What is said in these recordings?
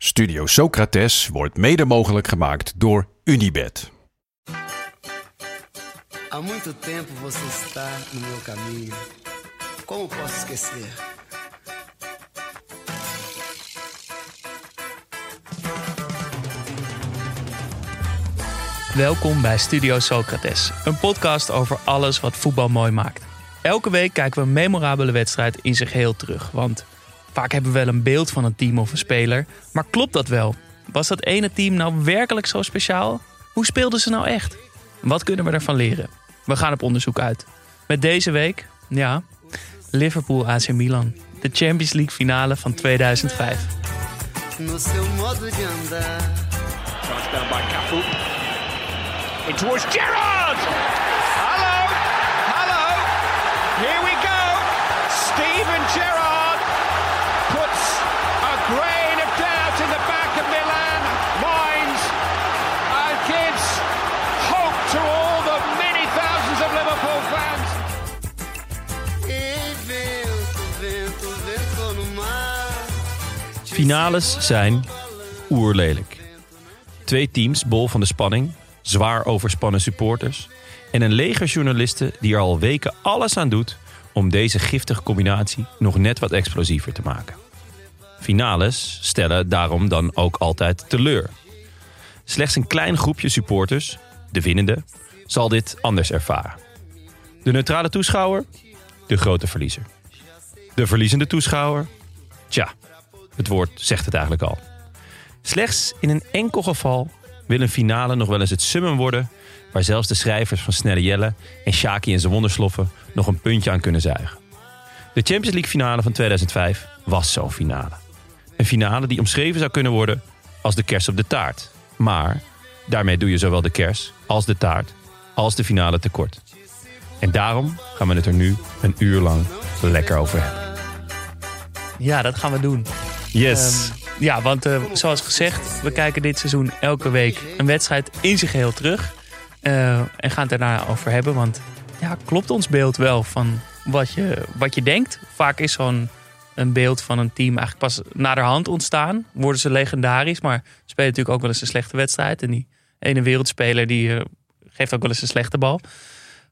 Studio Socrates wordt mede mogelijk gemaakt door Unibed. Há muito tempo você está no meu caminho. Como posso esquecer? Welkom bij Studio Socrates, een podcast over alles wat voetbal mooi maakt. Elke week kijken we een memorabele wedstrijd in zijn geheel terug. Want vaak hebben we wel een beeld van een team of een speler. Maar klopt dat wel? Was dat ene team nou werkelijk zo speciaal? Hoe speelden ze nou echt? Wat kunnen we ervan leren? We gaan op onderzoek uit. Met deze week, ja, Liverpool AC Milan. De Champions League finale van 2005. No seu modo de andar. Touchdown by Cafu. Gerrard! Finales zijn oerlelijk. Twee teams bol van de spanning, zwaar overspannen supporters en een leger journalisten die er al weken alles aan doet om deze giftige combinatie nog net wat explosiever te maken. Finales stellen daarom dan ook altijd teleur. Slechts een klein groepje supporters, de winnende, zal dit anders ervaren. De neutrale toeschouwer, de grote verliezer. De verliezende toeschouwer, tja, het woord zegt het eigenlijk al. Slechts in een enkel geval wil een finale nog wel eens het summum worden... waar zelfs de schrijvers van Snelle Jelle en Shaki en zijn wondersloffen... nog een puntje aan kunnen zuigen. De Champions League finale van 2005 was zo'n finale. Een finale die omschreven zou kunnen worden als de kers op de taart. Maar daarmee doe je zowel de kers als de taart als de finale tekort. En daarom gaan we het er nu een uur lang lekker over hebben. Ja, dat gaan we doen. Yes. Ehm, ja, want eh, zoals gezegd, we kijken dit seizoen elke week een wedstrijd in zijn geheel terug. Eh, en gaan het daarna over hebben. Want ja, klopt ons beeld wel van wat je, wat je denkt? Vaak is zo'n een beeld van een team eigenlijk pas naderhand ontstaan. Worden ze legendarisch, maar spelen natuurlijk ook wel eens een slechte wedstrijd. En die ene wereldspeler die eh, geeft ook wel eens een slechte bal.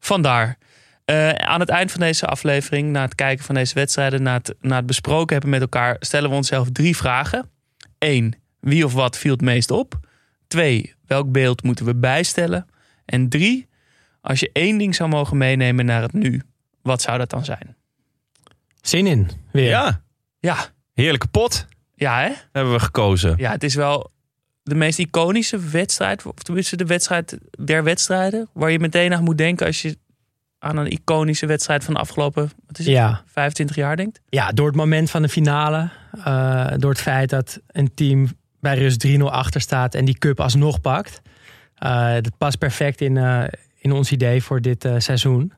Vandaar. Eh, aan het eind van deze aflevering, na het kijken van deze wedstrijden, na het, na het besproken hebben met elkaar, stellen we onszelf drie vragen. Eén, wie of wat viel het meest op? Twee, welk beeld moeten we bijstellen? En drie, als je één ding zou mogen meenemen naar het nu, wat zou dat dan zijn? Zin in, weer. Ja, Ja, heerlijke pot ja hè? hebben we gekozen. Ja, het is wel de meest iconische wedstrijd, of tenminste de wedstrijd der wedstrijden, waar je meteen aan moet denken als je aan een iconische wedstrijd van de afgelopen wat is het, Ja. 25 jaar denkt. Ja, door het moment van de finale. eh, door het feit dat een team bij rust 3-0 achter staat en die cup alsnog pakt. Eh, dat past perfect in, eh, in ons idee voor dit eh, seizoen.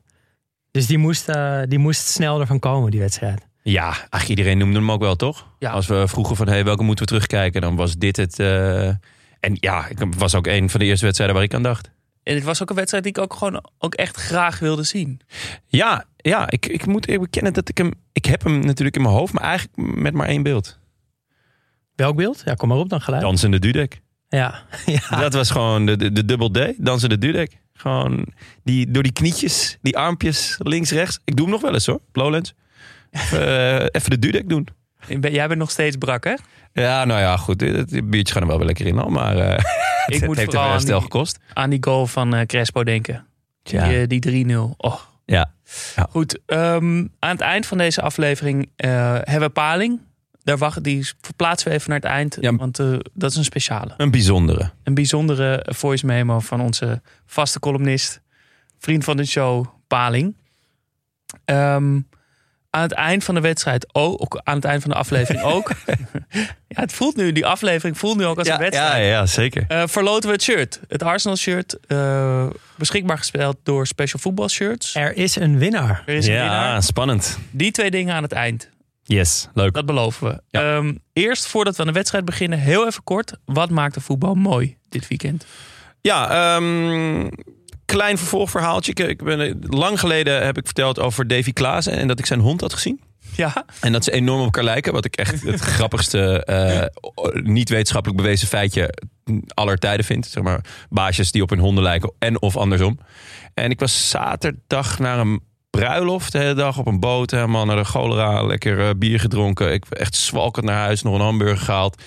Dus die moest, eh, die moest snel ervan komen, die wedstrijd. Ja, ach, iedereen noemde hem ook wel, toch? Ja. Als we vroegen van, hey, welke moeten we terugkijken? Dan was dit het... eh, En ja, ik het was ook een van de eerste wedstrijden waar ik aan dacht. En het was ook een wedstrijd die ik ook gewoon ook echt graag wilde zien. Ja, ja ik, ik moet even bekennen dat ik hem... Ik heb hem natuurlijk in mijn hoofd, maar eigenlijk met maar één beeld. Welk beeld? Ja, kom maar op dan gelijk. Dansende Dudek. Ja. ja. Dat was gewoon de, de, de dubbel D, Dansende Dudek. Gewoon die, door die knietjes, die armpjes, links, rechts. Ik doe hem nog wel eens hoor, Lowlands. Even, eh, even de Dudek doen. Jij bent nog steeds brak, hè? Ja, nou ja, goed. Het biertje gaat er wel weer lekker in al, maar eh het moet heeft vooral er die- gekost. Aan die goal van eh, Crespo denken. Ja. Die, eh, die 3-0. Oh. Ja. Goed, ehm, aan het eind van deze aflevering hebben we Paling. Daar wacht, die verplaatsen we even naar het eind, Ja. want dat is een speciale. Een bijzondere. Een bijzondere voice memo van onze vaste columnist, vriend van de show, Paling. Ehm, aan het eind van de wedstrijd ook, aan het eind van de aflevering ook. ja, het voelt nu, die aflevering voelt nu ook als ja, een wedstrijd. ja, ja, zeker. Eh, verloten we het shirt. Het Arsenal shirt. eh, beschikbaar gespeeld door Special Football Shirts. Er is een winnaar. Er is een ja, winnaar. spannend. Die twee dingen aan het eind. Yes, leuk. Dat beloven we. Ja. Ehm, eerst, voordat we aan de wedstrijd beginnen, heel even kort. Wat maakt de voetbal mooi dit weekend? Ja, ehm, klein vervolgverhaaltje. Ik, ik ben, lang geleden heb ik verteld over Davy Klaassen en dat ik zijn hond had gezien. Ja, En dat ze enorm op elkaar lijken. Wat ik echt het grappigste, eh, niet wetenschappelijk bewezen feitje aller tijden vind. Zeg maar, baasjes die op hun honden lijken en of andersom. En ik was zaterdag naar een bruiloft de hele dag op een boot. Helemaal naar de cholera, lekker eh, bier gedronken. Ik echt zwalkend naar huis, nog een hamburger gehaald.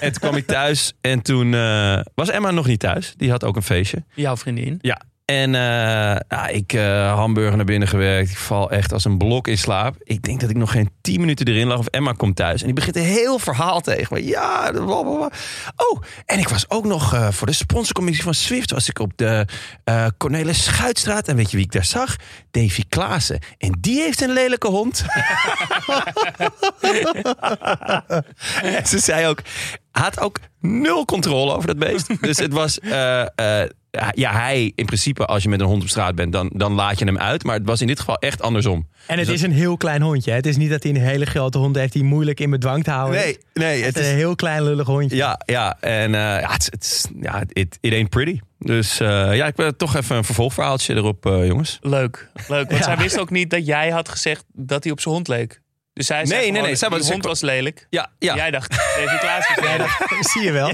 En toen kwam ik thuis en toen eh, was Emma nog niet thuis. Die had ook een feestje. jouw vriendin. Ja. En eh, ik uh, hamburger naar binnen gewerkt. Ik val echt als een blok in slaap. Ik denk dat ik nog geen tien minuten erin lag. Of Emma komt thuis. En die begint een heel verhaal tegen me. Ja. Oh, en ik was ook nog uh, voor de sponsorcommissie van Swift. Was ik op de Cornelis Schuitstraat. En weet je wie ik daar zag? Davy Klaassen. En die heeft een lelijke hond. en ze zei ook... Had ook nul controle over dat beest. Dus het was... Ja, hij in principe, als je met een hond op straat bent, dan, dan laat je hem uit. Maar het was in dit geval echt andersom. En het dus is een heel klein hondje. Hè? Het is niet dat hij een hele grote hond heeft die moeilijk in bedwang te houden. Nee, nee. Het, het is een heel klein lullig hondje. Ja, ja. En uh, ja, het, het, ja, it, it ain't pretty. Dus uh, ja, ik wil toch even een vervolgverhaaltje erop, uh, jongens. Leuk, leuk. Want ja. zij wist ook niet dat jij had gezegd dat hij op zijn hond leek. Dus zij zei nee, gewoon, nee, nee. Zij die hond was lelijk. Ja, ja. Jij dacht, David Klaas is lelijk. Zie je wel.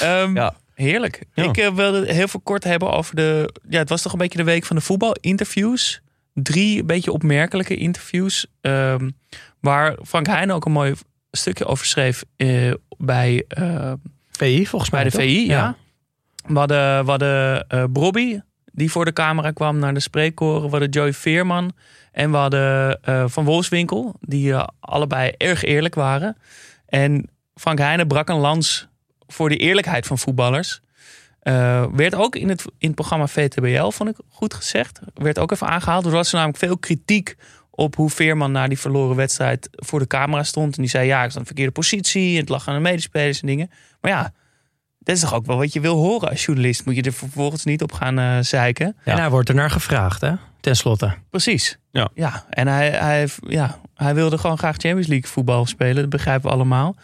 Ja. Um, ja. Heerlijk. Ja. Ik uh, wilde heel veel kort hebben over de. Ja, het was toch een beetje de week van de voetbalinterviews. Drie een beetje opmerkelijke interviews. Um, waar Frank Heijn ook een mooi stukje over schreef uh, bij. Uh, VI, volgens mij. Bij de toch? VI, ja. ja. We hadden, we hadden Bobby, die voor de camera kwam naar de spreekkoren. We hadden Joy Veerman. En we hadden Van Wolfswinkel, die allebei erg eerlijk waren. En Frank Heijnen brak een lans voor de eerlijkheid van voetballers. Uh, werd ook in het, in het programma VTBL, vond ik goed gezegd. Werd ook even aangehaald. Er was namelijk veel kritiek op hoe Veerman na die verloren wedstrijd voor de camera stond. En die zei, ja, ik sta in de verkeerde positie. En het lag aan de medespelers en dingen. Maar ja, dat is toch ook wel wat je wil horen als journalist. Moet je er vervolgens niet op gaan uh, zeiken. Ja. En hij wordt er naar gevraagd, hè? Ten slotte. Precies. Ja. ja. En hij, hij, ja, hij wilde gewoon graag Champions League voetbal spelen. Dat begrijpen we allemaal.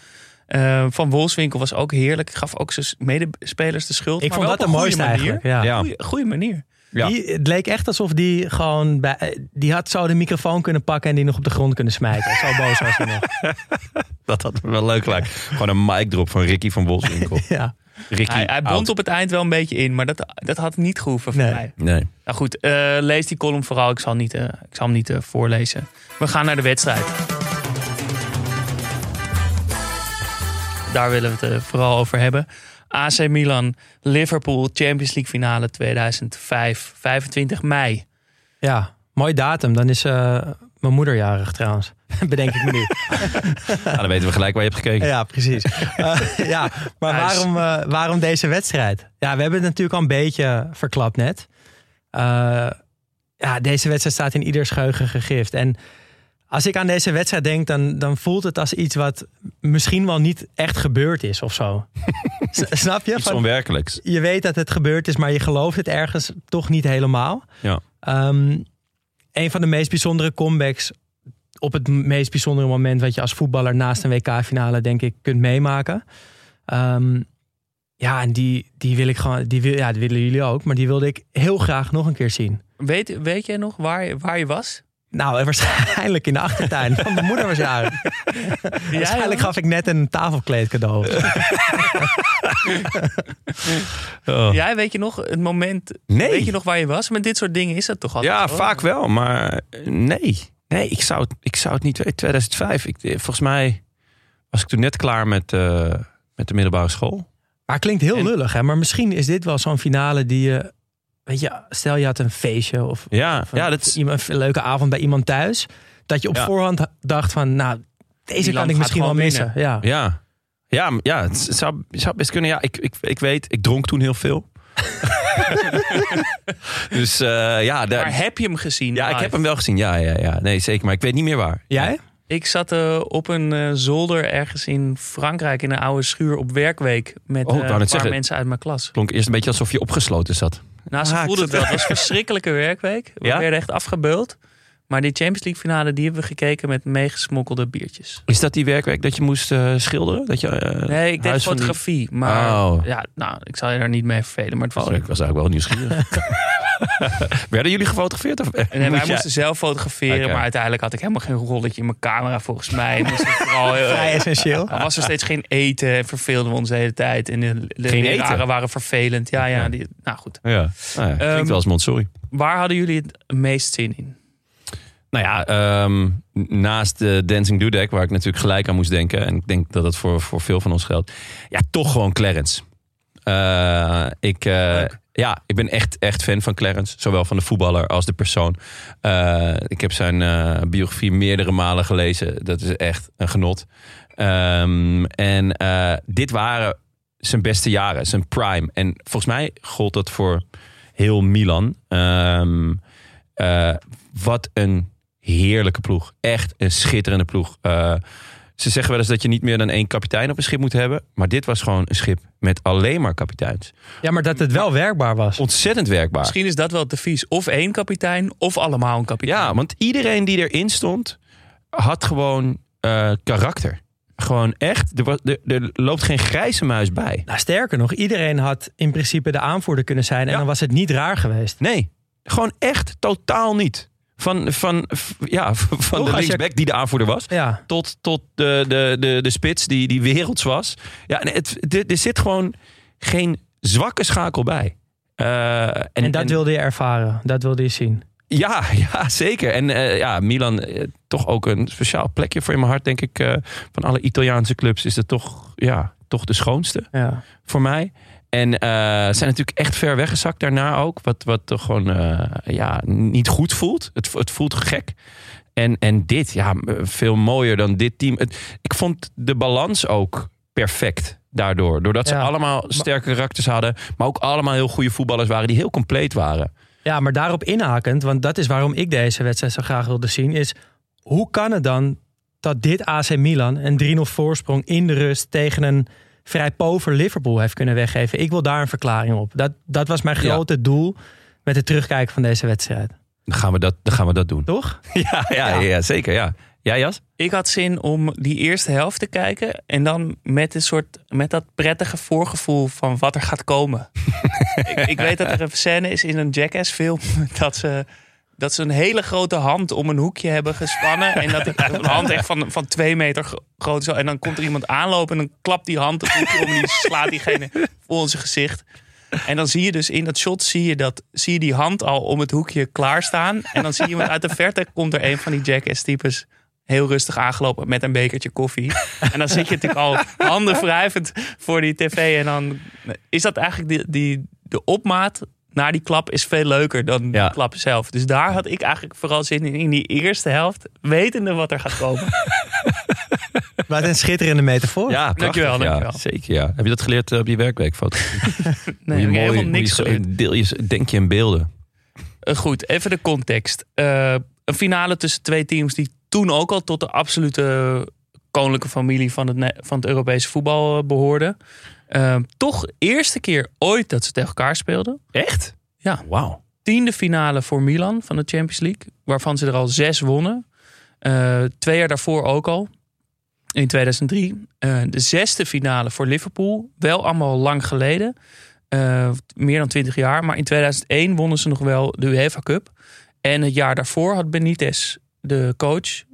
Uh, van Wolfswinkel was ook heerlijk. Gaf ook zijn medespelers de schuld. Ik maar vond dat de mooiste eigenlijk. Ja. Ja. Goeie, goeie manier. Ja. Die, het leek echt alsof die gewoon bij, die had zo de microfoon kunnen pakken en die nog op de grond kunnen smijten. Zo boos was hij nog. Dat had me wel leuk lijkt. Gewoon een mic drop van Ricky van Wolfswinkel. ja. Ricky hij, hij bond op het eind wel een beetje in, maar dat, dat had niet gehoeven voor nee. mij. Nee. Nou goed, uh, lees die column vooral. Ik zal, niet, uh, ik zal hem niet uh, voorlezen. We gaan naar de wedstrijd. Daar willen we het vooral over hebben. AC Milan, Liverpool, Champions League finale 2005, 25 mei. Ja, mooi datum. Dan is uh, mijn moeder jarig trouwens. Bedenk ik me nu. nou, dan weten we gelijk waar je hebt gekeken. Ja, precies. Uh, ja, maar waarom, uh, waarom deze wedstrijd? Ja, we hebben het natuurlijk al een beetje verklapt net. ja, deze wedstrijd staat in ieders geheugen gegrift. En als ik aan deze wedstrijd denk, dan, dan voelt het als iets wat misschien wel niet echt gebeurd is of zo. Snap je? Iets Van, onwerkelijks. Je weet dat het gebeurd is, maar je gelooft het ergens toch niet helemaal. Ja. Um, een van de meest bijzondere comebacks op het meest bijzondere moment wat je als voetballer naast een WK-finale denk ik kunt meemaken. Um, ja, en die, die wil ik gewoon, die, wil, ja, die willen jullie ook, maar die wilde ik heel graag nog een keer zien. Weet, weet jij nog waar, waar je was? Nou, waarschijnlijk in de achtertuin. Want mijn moeder was. Ja, waarschijnlijk gaf ik net een tafelkleed cadeau. oh. Jij weet je nog het moment? Nee. Weet je nog waar je was? Met dit soort dingen is dat toch altijd? Ja, hoor? vaak wel, maar nee. Nee, ik zou het, ik zou het niet weten. 2005. Ik, volgens mij was ik toen net klaar met, uh, met de middelbare school. Maar het klinkt heel en, lullig, hè? Maar misschien is dit wel zo'n finale die je Weet je, stel je had een feestje of, ja, of een, ja, dat is... iemand, een leuke avond bij iemand thuis. Dat je op ja. voorhand dacht van, nou, deze Die kan ik misschien wel missen. Ja. Ja, ja, ja het zou, zou best kunnen. Ja, ik, ik, ik weet, ik dronk toen heel veel. dus eh, ja, daar- Maar heb je hem gezien? ja, ik heb hem wel gezien. Ja, ja, ja. Nee, zeker. Maar ik weet niet meer waar. Jij? Ik zat eh, op een eh, zolder ergens in Frankrijk in een oude schuur op werkweek met Oh, eh, een paar zeggen. mensen uit mijn klas. Klonk eerst een beetje alsof je opgesloten zat. Nou, ze ik voelden het wel. Het was een verschrikkelijke werkweek. We Ja? werden echt afgebeuld. Maar die Champions League finale die hebben we gekeken met meegesmokkelde biertjes. Is dat die werkweek dat je moest eh, schilderen? Dat je, eh, Nee, ik deed die- fotografie. Maar Oh. ja, nou, ik zal je daar niet mee vervelen. Maar het was Oh, ik was eigenlijk wel nieuwsgierig. Werden jullie gefotografeerd? Of, eh, En wij moesten zelf fotograferen, maar uiteindelijk had ik helemaal geen rolletje in mijn camera volgens mij. Moest vooral, heel- Vrij essentieel. er was er steeds geen eten en verveelden we ons de hele tijd. En de, de Geen leraren eten? waren vervelend. Ja, ja, die, nou goed. Ja, nou ja klinkt Ehm, wel als Montessori. Waar hadden jullie het meest zin in? Nou ja, ehm, naast de Dancing Dudek, waar ik natuurlijk gelijk aan moest denken. En ik denk dat dat voor, voor veel van ons geldt. Ja, toch gewoon Clarence. Eh, ik, eh, ja, ik ben echt, echt fan van Clarence. Zowel van de voetballer als de persoon. Eh, ik heb zijn eh, biografie meerdere malen gelezen. Dat is echt een genot. Ehm, en eh, dit waren zijn beste jaren, zijn prime. En volgens mij gold dat voor heel Milan. Ehm, eh, wat een heerlijke ploeg. Echt een schitterende ploeg. Eh, ze zeggen wel eens dat je niet meer dan één kapitein op een schip moet hebben. Maar dit was gewoon een schip met alleen maar kapiteins. Ja, maar dat het wel werkbaar was. Ontzettend werkbaar. Misschien is dat wel het devies. Of één kapitein, of allemaal een kapitein. Ja, want iedereen die erin stond, had gewoon eh, karakter. Gewoon echt, er, was, er, er loopt geen grijze muis bij. Nou, sterker nog, iedereen had in principe de aanvoerder kunnen zijn. En Ja. dan was het niet raar geweest. Nee, gewoon echt totaal niet. Van, van, ja, van Toch, de je- linksback die de aanvoerder was. Ja, tot, tot de, de, de, de spits die, die werelds was. Ja, het, er, zit gewoon geen zwakke schakel bij. Eh, en, en, dat wilde je ervaren. Dat wilde je zien. Ja, ja, zeker. En eh, ja, Milan, eh, toch ook een speciaal plekje voor in mijn hart, denk ik. van alle Italiaanse clubs is het toch, ja, toch de schoonste Ja. voor mij. En eh, zijn natuurlijk echt ver weggezakt daarna ook. Wat, wat toch gewoon eh, ja, niet goed voelt. Het, het voelt gek. En, en dit, ja, veel mooier dan dit team. Het, ik vond de balans ook perfect daardoor. Doordat ze Ja. allemaal sterke karakters hadden. Maar ook allemaal heel goede voetballers waren die heel compleet waren. ja, maar daarop inhakend, want dat is waarom ik deze wedstrijd zo graag wilde zien, is hoe kan het dan dat dit AC Milan een 3-0 voorsprong in de rust tegen een vrij pover Liverpool heeft kunnen weggeven? Ik wil daar een verklaring op. Dat, dat was mijn Ja. grote doel met het terugkijken van deze wedstrijd. Dan gaan we dat, dan gaan we dat doen. Toch? Ja, ja, ja. zeker. Ja. Ja, Jas? Ik had zin om die eerste helft te kijken. En dan met een soort met dat prettige voorgevoel van wat er gaat komen. ik, ik weet dat er een scène is in een Jackass film dat ze. Dat ze een hele grote hand om een hoekje hebben gespannen. En dat een hand echt van, van twee meter gro- groot is. En dan komt er iemand aanlopen en dan klapt die hand het hoekje om. En die slaat diegene voor zijn gezicht. En dan zie je dus in dat shot zie je, dat, zie je die hand al om het hoekje klaarstaan. En dan zie je uit de verte komt er een van die Jackass types heel rustig aangelopen met een bekertje koffie. En dan zit je natuurlijk al handen wrijvend voor die tv. En dan is dat eigenlijk die, die, de opmaat naar die klap is veel leuker dan Ja. de klap zelf. Dus daar had ik eigenlijk vooral zin in, in die eerste helft. Wetende wat er gaat komen. Wat een schitterende metafoor. Ja, prachtig. Dankjewel, ja, dankjewel. zeker. Ja. Heb je dat geleerd eh, op die werkweekfoto? Nee, ik heb helemaal niks geleerd. deel je, denk je in beelden. Eh, goed, even de context. Eh, een finale tussen twee teams die toen ook al tot de absolute koninklijke familie van het, van het Europese voetbal eh, behoorden. Eh, toch eerste keer ooit dat ze tegen elkaar speelden. Echt? Ja. Wauw. Tiende finale voor Milan van de Champions League, waarvan ze er al zes wonnen. Eh, twee jaar daarvoor ook al, in 2003. Eh, de zesde finale voor Liverpool, wel allemaal lang geleden. Eh, meer dan 20 jaar. Maar in 2001 wonnen ze nog wel de UEFA Cup. En het jaar daarvoor had Benitez, de coach,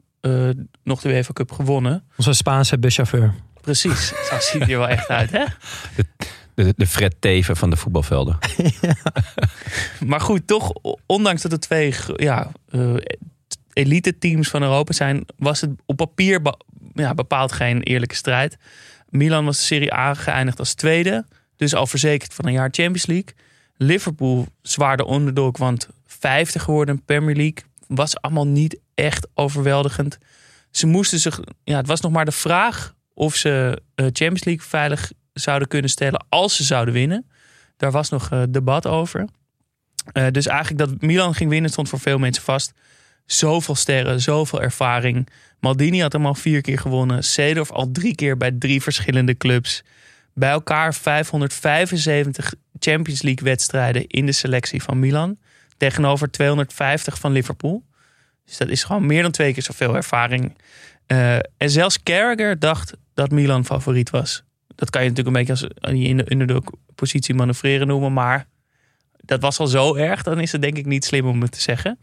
nog de UEFA Cup gewonnen. Onze Spaanse buschauffeur. Precies, zo ziet hij er wel echt uit, hè? De, de Fred Teven van de voetbalvelden. Maar goed, toch, ondanks dat het twee ja, eh, elite teams van Europa zijn, was het op papier be- ja, bepaald geen eerlijke strijd. Milan was de Serie A geëindigd als tweede, dus al verzekerd van een jaar Champions League. Liverpool zwaar de underdog, want vijfde geworden in Premier League was allemaal niet echt overweldigend. Ze moesten zich, ja, het was nog maar de vraag of ze eh, Champions League veilig zouden kunnen stellen als ze zouden winnen. Daar was nog eh, debat over. Eh, dus eigenlijk dat Milan ging winnen stond voor veel mensen vast. Zoveel sterren, zoveel ervaring. Maldini had hem al vier keer gewonnen. Seedorf al drie keer bij drie verschillende clubs. Bij elkaar 575 Champions League wedstrijden in de selectie van Milan. Tegenover 250 van Liverpool. Dus dat is gewoon meer dan twee keer zoveel ervaring. Uh, en zelfs Carragher dacht dat Milan favoriet was. Dat kan je natuurlijk een beetje als in de underdog positie manoeuvreren noemen. Maar dat was al zo erg. Dan is het denk ik niet slim om het te zeggen.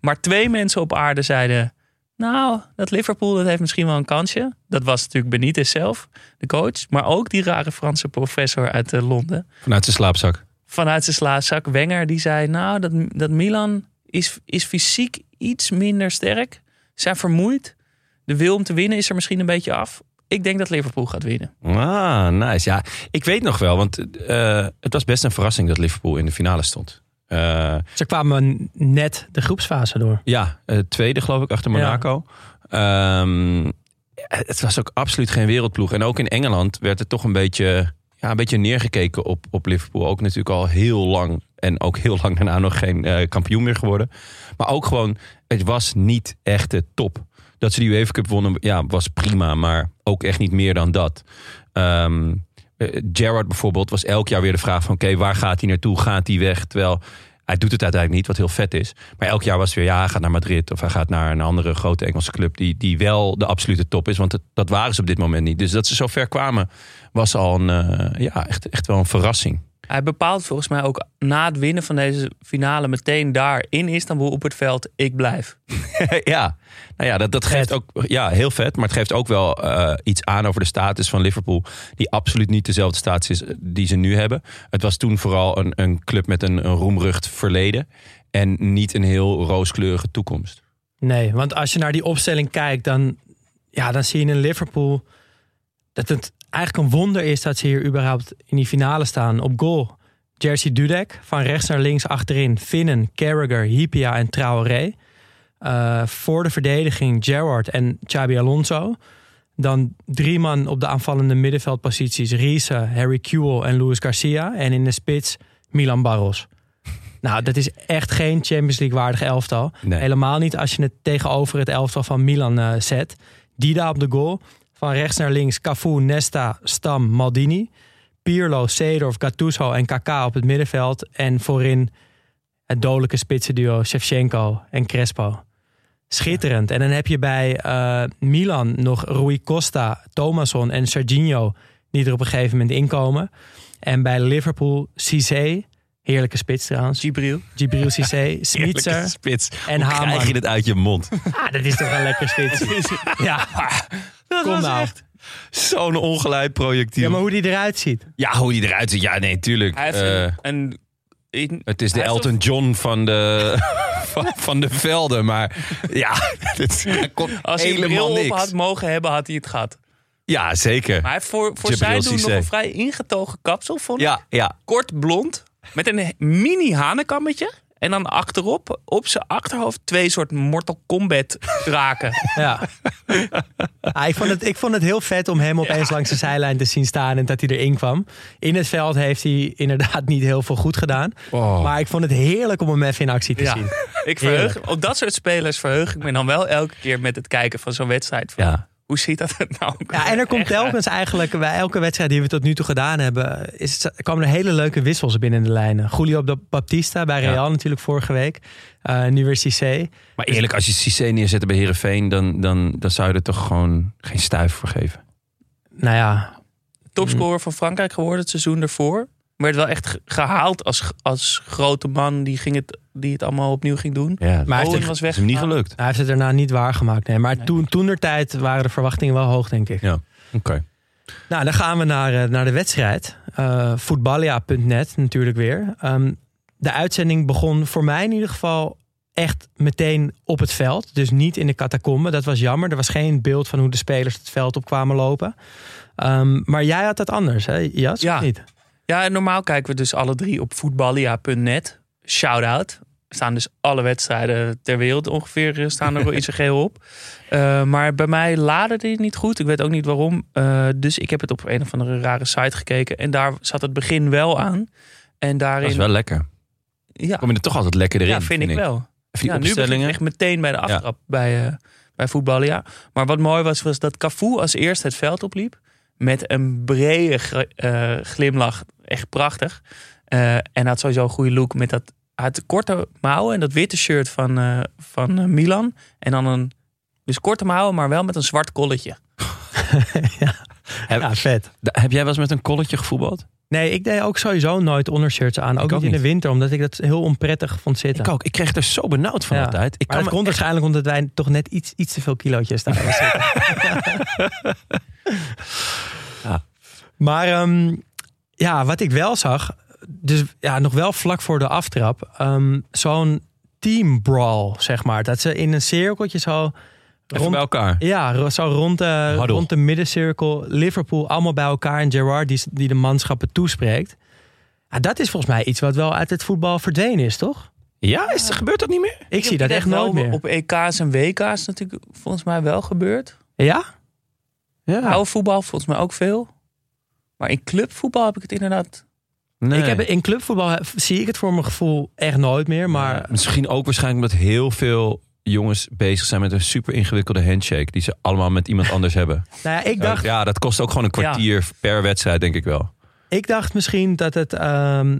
Maar twee mensen op aarde zeiden... Nou, dat Liverpool dat heeft misschien wel een kansje. Dat was natuurlijk Benitez zelf, de coach. Maar ook die rare Franse professor uit uh, Londen. Vanuit zijn slaapzak. Vanuit zijn slaapzak. Wenger, die zei... Nou, dat, dat Milan is, is fysiek iets minder sterk. Zijn vermoeid. De wil om te winnen is er misschien een beetje af. Ik denk dat Liverpool gaat winnen. Ah, nice. Ja, ik weet nog wel, want uh, het was best een verrassing dat Liverpool in de finale stond. Uh, Ze kwamen net de groepsfase door. Ja, uh, tweede geloof ik achter Monaco. Ja. Um, het was ook absoluut geen wereldploeg. En ook in Engeland werd het toch een beetje, ja, een beetje neergekeken op, op Liverpool. Ook natuurlijk al heel lang. En ook heel lang daarna nog geen uh, kampioen meer geworden. Maar ook gewoon, het was niet echt de top. Dat ze die UEFA Cup wonnen, ja, was prima. Maar ook echt niet meer dan dat. Um, Gerrard bijvoorbeeld was elk jaar weer de vraag van... oké, waar gaat hij naartoe? Gaat hij weg? Terwijl hij doet het uiteindelijk niet, wat heel vet is. Maar elk jaar was weer, ja, hij gaat naar Madrid... of hij gaat naar een andere grote Engelse club... die, die wel de absolute top is. Want dat waren ze op dit moment niet. Dus dat ze zo ver kwamen, was al een, uh, ja, echt, echt wel een verrassing. Hij bepaalt volgens mij ook na het winnen van deze finale meteen daar in Istanbul op het veld: ik blijf. ja, nou ja, dat, dat geeft ook ja, heel vet. Maar het geeft ook wel uh, iets aan over de status van Liverpool. Die absoluut niet dezelfde status is eh, die ze nu hebben. Het was toen vooral een, een club met een, een roemrucht verleden. En niet een heel rooskleurige toekomst. Nee, want als je naar die opstelling kijkt, dan, ja, dan zie je in Liverpool dat het eigenlijk een wonder is dat ze hier überhaupt in die finale staan. Op goal Jersey Dudek, van rechts naar links achterin Finnen, Carragher, Hipia en Traoré. Uh, voor de verdediging Gerrard en Xabi Alonso. Dan drie man op de aanvallende middenveldposities. Riese, Harry Kewell en Luis Garcia. En in de spits Milan Barros. Nou, dat is echt geen Champions League waardig elftal. Nee. Helemaal niet als je het tegenover het elftal van Milan uh, zet. Dida op de goal. Van rechts naar links Cafu, Nesta, Stam, Maldini. Pirlo, Seedorf, Gattuso en Kaká op het middenveld. En voorin het dodelijke spitsenduo Shevchenko en Crespo. Schitterend. En dan heb je bij uh, Milan nog Rui Costa, Thomasson en Serginho... die er op een gegeven moment inkomen. En bij Liverpool Cissé, heerlijke spits trouwens. Gibril. Gibril Cissé, Smitser spits. en Hoe Haman. krijg je het uit je mond? Ah, dat is toch een lekker spits. ja, kom nou. Zo'n ongeleid projectiel. Ja, maar hoe die eruit ziet. Ja, hoe die eruit ziet. Ja, nee, tuurlijk. Hij heeft Eh, een, een, een- het is de hij heeft Elton John van de, van, van de velden. Maar ja, dit hij kon Als hij een helemaal bril op niks. had mogen hebben, had hij het gehad. Ja, zeker. Maar hij heeft voor, voor zijn doen nog Cissé. een vrij ingetogen kapsel, vond ik. Ja, ja. Kort blond, met een mini hanenkammetje. En dan achterop, op zijn achterhoofd, twee soort Mortal Kombat draken. Ja. Ah, ik, vond het, ik vond het heel vet om hem opeens langs de zijlijn te zien staan en dat hij erin kwam. In het veld heeft hij inderdaad niet heel veel goed gedaan. Oh. Maar ik vond het heerlijk om hem even in actie te Ja. zien. Ik verheug, op dat soort spelers verheug ik me dan wel elke keer met het kijken van zo'n wedstrijd. Van, Ja. Hoe ziet dat er nou? Ja, en er komt telkens eigenlijk bij elke wedstrijd die we tot nu toe gedaan hebben, is, het- er komen er hele leuke wissels binnen de lijnen. Julio Baptista bij Real Ja. natuurlijk vorige week. Eh, nu weer Cissé. Maar eerlijk, als je Cissé neerzet bij Herenveen, dan, dan, dan zou je er toch gewoon geen stuif voor geven. Nou ja, Topscorer van Frankrijk geworden het seizoen ervoor. Werd wel echt ge- gehaald als, als grote man die, ging het, die het allemaal opnieuw ging doen. Ja, Maar hij heeft het- was is weg. hem niet gelukt. hij heeft het daarna niet waargemaakt. Nee. Maar toen, toen der tijd waren de verwachtingen wel hoog, denk ik. Ja, oké. Nou, dan gaan we naar, eh, naar de wedstrijd. Eh Voetballia.net natuurlijk weer. Ehm, de uitzending begon voor mij in ieder geval echt meteen op het veld. Dus niet in de catacombe. Dat was jammer. Er was geen beeld van hoe de spelers het veld op kwamen lopen. Ehm, maar jij had dat anders, hè Jas? Ja. Of niet? Ja, en normaal kijken we dus alle drie op voetballia.net. Shout-out. Er staan dus alle wedstrijden ter wereld ongeveer eh, staan er in zijn geheel op. Eh, maar bij mij laadde dit niet goed. Ik weet ook niet waarom. Eh, dus ik heb het op een of andere rare site gekeken. En daar zat het begin wel aan. En daarin, Dat is wel lekker. ja, Kom je er toch altijd lekker erin. ja, vind ik wel. Even die Ja, nu begin ik echt meteen bij de aftrap bij, eh, bij voetballen, ja. Maar wat mooi was, was dat Cafu als eerste het veld opliep. Met een brede eh, glimlach. Echt prachtig. Eh, en had sowieso een goede look met dat... Hij had korte mouwen en dat witte shirt van, eh, van Milan. En dan een... Dus korte mouwen, maar wel met een zwart kolletje. Heb, Ja, vet. da- heb jij wel eens met een kolletje gevoetbald? Nee, ik deed ook sowieso nooit ondershirts aan. Ook, ook niet in de winter, omdat ik dat heel onprettig vond zitten. Ik ook. Ik kreeg er zo benauwd van Ja. altijd. Ik Maar kan dat komt waarschijnlijk omdat wij toch net iets, iets te veel kilootjes daar zitten. Ja. Maar ehm, ja, wat ik wel zag, dus ja, nog wel vlak voor de aftrap, ehm, zo'n team brawl, zeg maar. Dat ze in een cirkeltje zo even bij elkaar. ja, zo rond de, Huddle. rond de middencirkel. Liverpool allemaal bij elkaar. En Gerard die, die de manschappen toespreekt. Ja, dat is volgens mij iets wat wel uit het voetbal verdwenen is, toch? Ja, is, gebeurt dat niet meer? Ik zie dat echt nooit meer. Op EK's en WK's natuurlijk volgens mij wel gebeurd. Ja? Ja. Oude voetbal volgens mij ook veel. Maar in clubvoetbal heb ik het inderdaad... Nee. Ik heb, in clubvoetbal zie ik het voor mijn gevoel echt nooit meer. Maar Misschien ook waarschijnlijk omdat heel veel jongens bezig zijn met een super ingewikkelde handshake. Die ze allemaal met iemand anders hebben. nou ja, ik, dacht, Ja, dat kost ook gewoon een kwartier per wedstrijd, denk ik wel. ik dacht misschien dat het... ehm,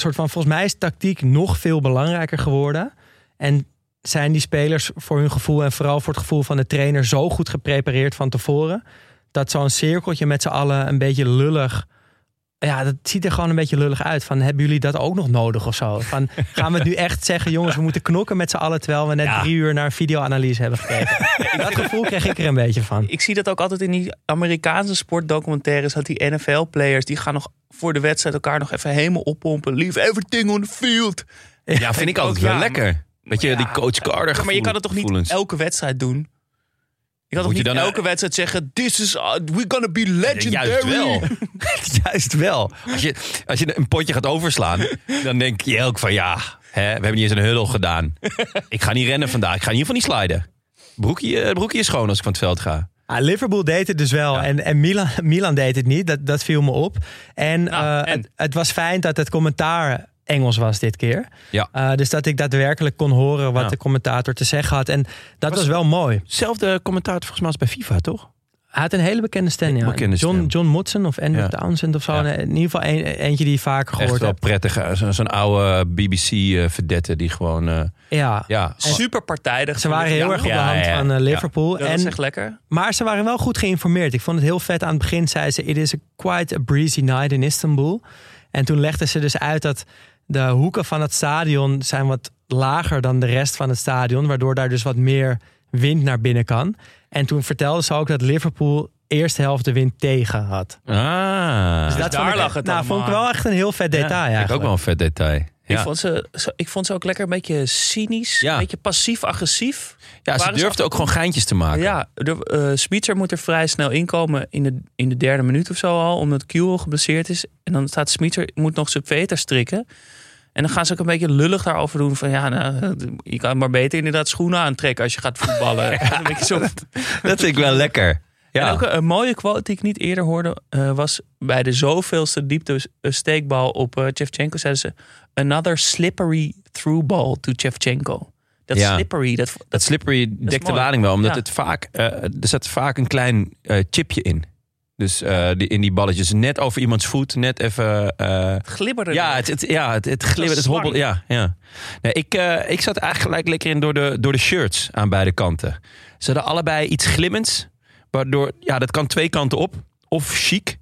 soort van, volgens mij is tactiek nog veel belangrijker geworden. En zijn die spelers voor hun gevoel en vooral voor het gevoel van de trainer zo goed geprepareerd van tevoren. Dat zo'n cirkeltje met z'n allen een beetje lullig. Ja, dat ziet er gewoon een beetje lullig uit. Van, hebben jullie dat ook nog nodig of zo? Van, gaan we het nu echt zeggen, jongens, we moeten knokken met z'n allen... terwijl we net Ja. drie uur naar een videoanalyse hebben gekeken. dat gevoel kreeg ik er een beetje van. Ik zie dat ook altijd in die Amerikaanse sportdocumentaires. Dat die NFL-players, die gaan nog voor de wedstrijd elkaar nog even helemaal oppompen. Leave everything on the field. Ja, vind ik altijd ook, wel ja, lekker. Weet je, die coach Carter maar je kan het toch niet gevoelens. elke wedstrijd doen? Kan toch Moet je niet dan- elke wedstrijd zeggen... This is, uh, we're gonna be legendary. Juist wel. Juist wel. Als je, als je een potje gaat overslaan, dan denk je ook van ja, hè, we hebben niet eens een huddle gedaan. Ik ga niet rennen vandaag. Ik ga in ieder geval niet sliden. Broekje, eh, broekje is schoon als ik van het veld ga. Ah, Liverpool deed het dus wel. En, en Milan, Milan deed het niet. Dat, dat viel me op. En, Nou, eh, en? Het, het was fijn dat het commentaar Engels was dit keer. Ja. Eh, dus dat ik daadwerkelijk kon horen wat Ja. de commentator te zeggen had. En dat was, wel mooi. Zelfde commentaar volgens mij als bij FIFA, toch? Hij had een hele bekende stem. Ja. Bekende John, stem. John Motson of Andrew Ja. Townsend of zo. Ja. In ieder geval een, eentje die je vaker Echt gehoord wel hebt. prettig. eh, zo- Zo'n oude BBC-verdette die gewoon... eh, Ja. ja, Super partijdig. Ze waren heel erg op de Ja, hand ja, van eh, ja. Liverpool. Dat en, is echt lekker. Maar ze waren wel goed geïnformeerd. Ik vond het heel vet. Aan het begin zei ze: It is a quite a breezy night in Istanbul. En toen legden ze dus uit dat de hoeken van het stadion zijn wat lager dan de rest van het stadion. Waardoor daar dus wat meer wind naar binnen kan. En toen vertelden ze ook dat Liverpool eerste helft de wind tegen had. Ah. Dus dat daar ik, lag het nou, allemaal vond ik wel echt een heel vet detail. ja, ik eigenlijk. ook wel een vet detail. Ik, vond ze, ik vond ze ook lekker een beetje cynisch. Ja. Een beetje passief-agressief. ja ze durfden ook gewoon geintjes te maken. Ja, de, Spitzer moet er vrij snel inkomen in de, in de derde minuut of zo al. Omdat Kuhl geblesseerd is. En dan staat Spitzer, moet nog zijn veter strikken. En dan gaan ze ook een beetje lullig daarover doen. Van ja, nou, je kan maar beter inderdaad schoenen aantrekken als je gaat voetballen. zo. Dat vind ik wel lekker. Ja. En ook een, een mooie quote die ik niet eerder hoorde, eh, was bij de zoveelste diepte steekbal op uh. Zeiden ze, another slippery through ball to Shevchenko. Dat Ja. slippery, dat, Dat dat slippery dekt de lading wel, omdat Ja. het vaak, eh, er zit vaak een klein chipje in. Dus eh, die, in die balletjes, net over iemands voet, net even. glibberde. ja, het, het, ja, het, het glibbert, het slang. hobbelt. Ja, ja. Nee, ik, eh, ik zat eigenlijk gelijk lekker in door de, door de shirts aan beide kanten. Ze hadden allebei iets glimmends, waardoor, ja, dat kan twee kanten op. Of chic,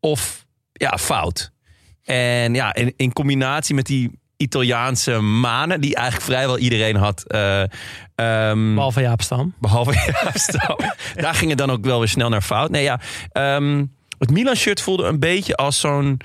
of ja, fout. En ja, in, in combinatie met die Italiaanse manen, die eigenlijk vrijwel iedereen had. eh, ehm, Behalve Jaap Stam. Behalve ja, Stouw. Daar ging het dan ook wel weer snel naar fout. Nee, ja, ehm, het Milan-shirt voelde een beetje als zo'n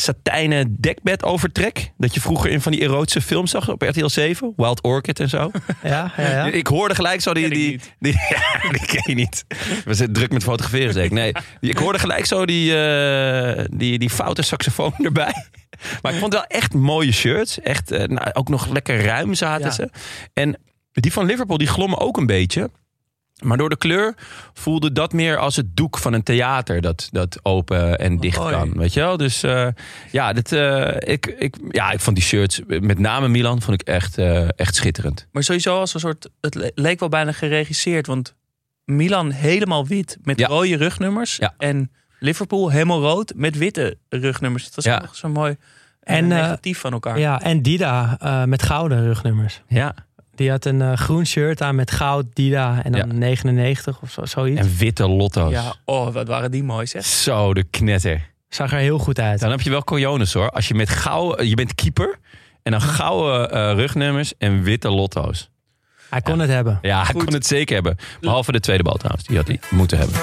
satijnen dekbed overtrek. Dat je vroeger in van die erotische films zag op RTL 7. Wild Orchid en zo. Ja, ja, ja. Ik hoorde gelijk zo die... Ken die, ja, die ken je niet. We zitten druk met fotograferen zeker. Nee, ik hoorde gelijk zo die, eh, die, die foute saxofoon erbij. Maar ik vond wel echt mooie shirts. Echt, eh, nou, ook nog lekker ruim zaten Ja. ze. En die van Liverpool, die glommen ook een beetje. Maar door de kleur voelde dat meer als het doek van een theater. Dat, dat open en dicht kan. Weet je wel? Dus eh, ja, dit, eh, ik, ik, ja, ik vond die shirts, met name Milan, vond ik echt, eh, echt schitterend. Maar sowieso als een soort. Het le- leek wel bijna geregisseerd. Want Milan helemaal wit met Ja. rode rugnummers. Ja. En Liverpool helemaal rood met witte rugnummers. Dat is Ja. nog zo mooi. En, En eh, negatief van elkaar. Ja, en Dida eh, met gouden rugnummers. Ja. Die had een eh, groen shirt aan met goud Dida en dan Ja. 99 of zo, zoiets. En witte lotto's. Ja, oh, wat waren die mooi zeg. Zo, de knetter. Zag er heel goed uit. Dan heb je wel cojones hoor. Als je met gouden, je bent keeper en dan gouden eh, rugnummers en witte lotto's. Hij kon het hebben. Ja, hij Goed. kon het zeker hebben. Behalve de tweede bal trouwens, die had hij moeten hebben.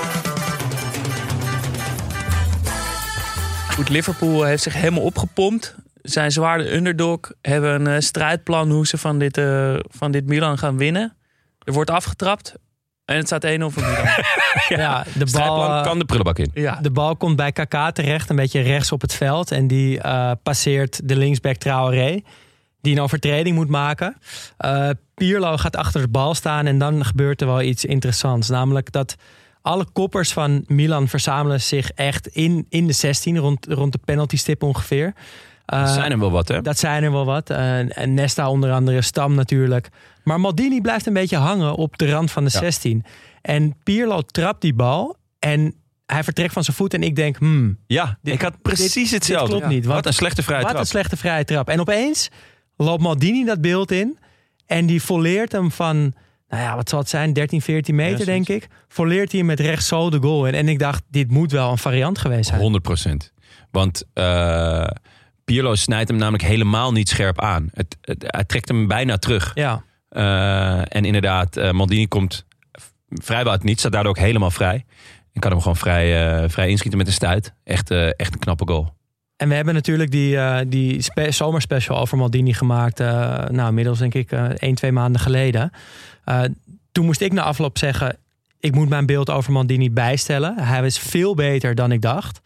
Goed, Liverpool heeft zich helemaal opgepompt. Zijn zwaar de underdog. Hebben een eh, strijdplan hoe ze van dit, eh, van dit Milan gaan winnen. Er wordt afgetrapt. En het staat 1-0 voor Milan. Ja, de bal, Strijdplan kan de prullenbak in. ja. de bal komt bij KK terecht, een beetje rechts op het veld. En die eh, passeert de linksback Traoré. Die een overtreding moet maken. Eh Pierlo gaat achter de bal staan en dan gebeurt er wel iets interessants. Namelijk dat alle koppers van Milan verzamelen zich echt in, in de 16, rond, rond de penaltystip ongeveer. Er Eh, zijn er wel wat hè? Dat zijn er wel wat. Eh, en Nesta onder andere, Stam natuurlijk. Maar Maldini blijft een beetje hangen op de rand van de Ja. 16. En Pierlo trapt die bal en hij vertrekt van zijn voet. En ik denk, hmm, Ja, Dit- ik had precies dit- hetzelfde. dit klopt niet, Wat een slechte vrije wat trap. een slechte vrije trap. En opeens loopt Maldini dat beeld in. En die volleert hem van, nou ja, wat zal het zijn? 13, 14 meter Ja, denk ik. Volleert hij hem met rechts zo de goal in. En ik dacht, dit moet wel een variant geweest zijn. 100 procent. Want eh Pirlo snijdt hem namelijk helemaal niet scherp aan. Het, het- hij trekt hem bijna terug. Ja, Eh, en inderdaad, eh, Maldini komt vrijwel uit niets. Staat daardoor ook helemaal vrij. En kan hem gewoon vrij, eh, vrij inschieten met een stuit. Echt, echt een knappe goal. En we hebben natuurlijk die, die spe- zomerspecial over Maldini gemaakt. nou, inmiddels denk ik 1, 2 maanden geleden. Toen moest ik na afloop zeggen... ik moet mijn beeld over Maldini bijstellen. Hij was veel beter dan ik dacht.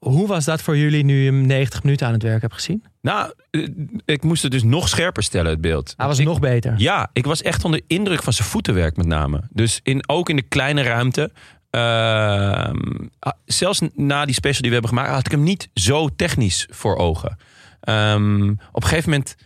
Hoe was dat voor jullie nu je hem 90 minuten aan het werk hebt gezien? Nou, eh, ik moest het dus nog scherper stellen, het beeld. Hij was Ik- nog beter. Ja, ik was echt onder indruk van zijn voetenwerk met name. Dus in, ook in de kleine ruimte. ehm, ah, zelfs na die special die we hebben gemaakt, had ik hem niet zo technisch voor ogen. Ehm, op een gegeven moment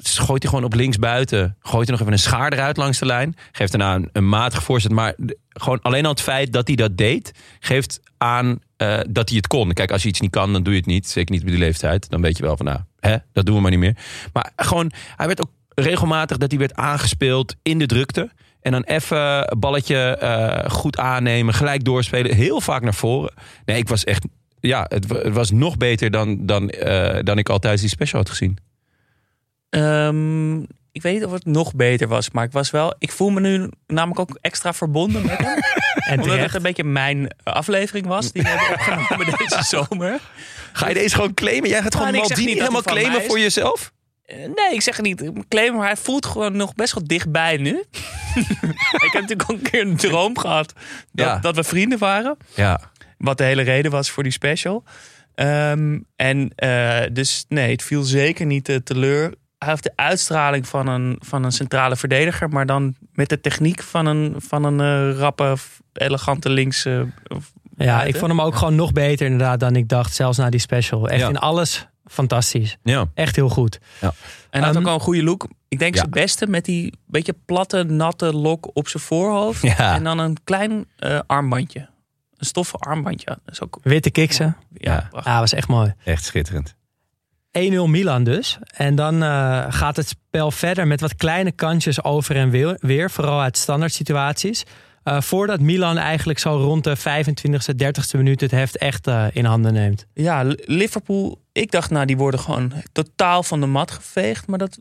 gooit hij gewoon op links buiten. Gooit hij nog even een schaar eruit langs de lijn. Geeft daarna een, een matige voorzet. Maar gewoon alleen al het feit dat hij dat deed, geeft aan eh, dat hij het kon. Kijk, als je iets niet kan, dan doe je het niet. Zeker niet op die leeftijd. Dan weet je wel van, nou, hè, dat doen we maar niet meer. Maar gewoon, hij werd ook regelmatig dat hij werd aangespeeld in de drukte. En dan even balletje eh, goed aannemen, gelijk doorspelen. Heel vaak naar voren. Nee, ik was echt, ja, het was nog beter dan, dan, eh, dan ik altijd die special had gezien. Ehm, ik weet niet of het nog beter was, maar ik was wel. Ik voel me nu namelijk ook extra verbonden met hem. En omdat het terecht. een beetje mijn aflevering was die we hebben opgenomen deze zomer. Ga je deze gewoon claimen? Jij gaat Nou, gewoon Maldini helemaal claimen voor jezelf? Eh, Nee, ik zeg het niet. Claim, maar hij voelt gewoon nog best wel dichtbij nu. ik heb natuurlijk al een keer een droom gehad dat, Ja. dat we vrienden waren. Ja. Wat de hele reden was voor die special. Ehm, en eh, dus nee, het viel zeker niet eh, teleur. Hij heeft de uitstraling van een, van een centrale verdediger, maar dan met de techniek van een, van een eh, rappe, elegante linkse. of- Ja, ik vond hem ook gewoon nog beter inderdaad dan ik dacht. Zelfs na die special. Echt Ja. in alles fantastisch. Ja. Echt heel goed. En hij had Ehm, ook al een goede look. Ik denk ja. zijn beste met die beetje platte, natte lok op zijn voorhoofd. Ja. En dan een klein eh, armbandje. Een stoffen armbandje. Dat is ook Witte kiksen. ja, Ja. Ja, was echt mooi. Echt schitterend. 1-0 Milan dus. En dan eh, gaat het spel verder met wat kleine kansjes over en weer. weer vooral uit standaard situaties. Eh, voordat Milan eigenlijk zo rond de 25e, 30e minuut het heft echt eh, in handen neemt. Ja, Liverpool. Ik dacht, nou, die worden gewoon totaal van de mat geveegd. Maar dat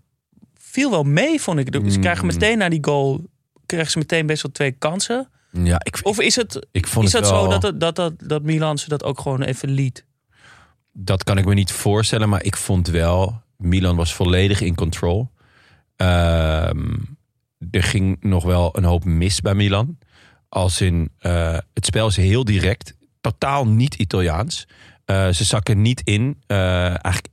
viel wel mee, vond ik. Ze Mm. krijgen meteen na die goal. Krijgen ze meteen best wel twee kansen. Ja, ik, Of is het, ik vond is het dat wel... zo dat, het- dat, dat, dat Milan ze dat ook gewoon even liet? Dat kan ik me niet voorstellen, maar ik vond wel... Milan was volledig in control. Ehm, er ging nog wel een hoop mis bij Milan. Als in, eh, het spel is heel direct. Totaal niet Italiaans. Eh, ze zakken niet in. Eh, eigenlijk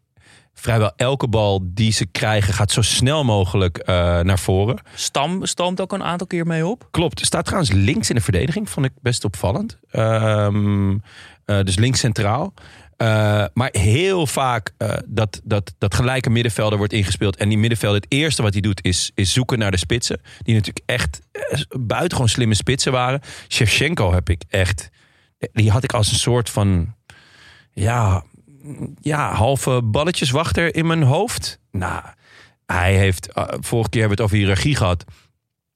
vrijwel elke bal die ze krijgen gaat zo snel mogelijk naar voren. Stam stoomt ook een aantal keer mee op. Klopt. Er staat trouwens links in de verdediging, vond ik best opvallend. Ehm, eh, dus links centraal. Eh, maar heel vaak eh, dat, dat, dat gelijke middenvelder wordt ingespeeld. En die middenvelder, het eerste wat hij doet is, is zoeken naar de spitsen. Die natuurlijk echt eh, buitengewoon slimme spitsen waren. Shevchenko heb ik echt... Die had ik als een soort van... Ja, ja halve balletjeswachter in mijn hoofd. Nou, hij heeft... vorige keer hebben we het over hiërarchie gehad.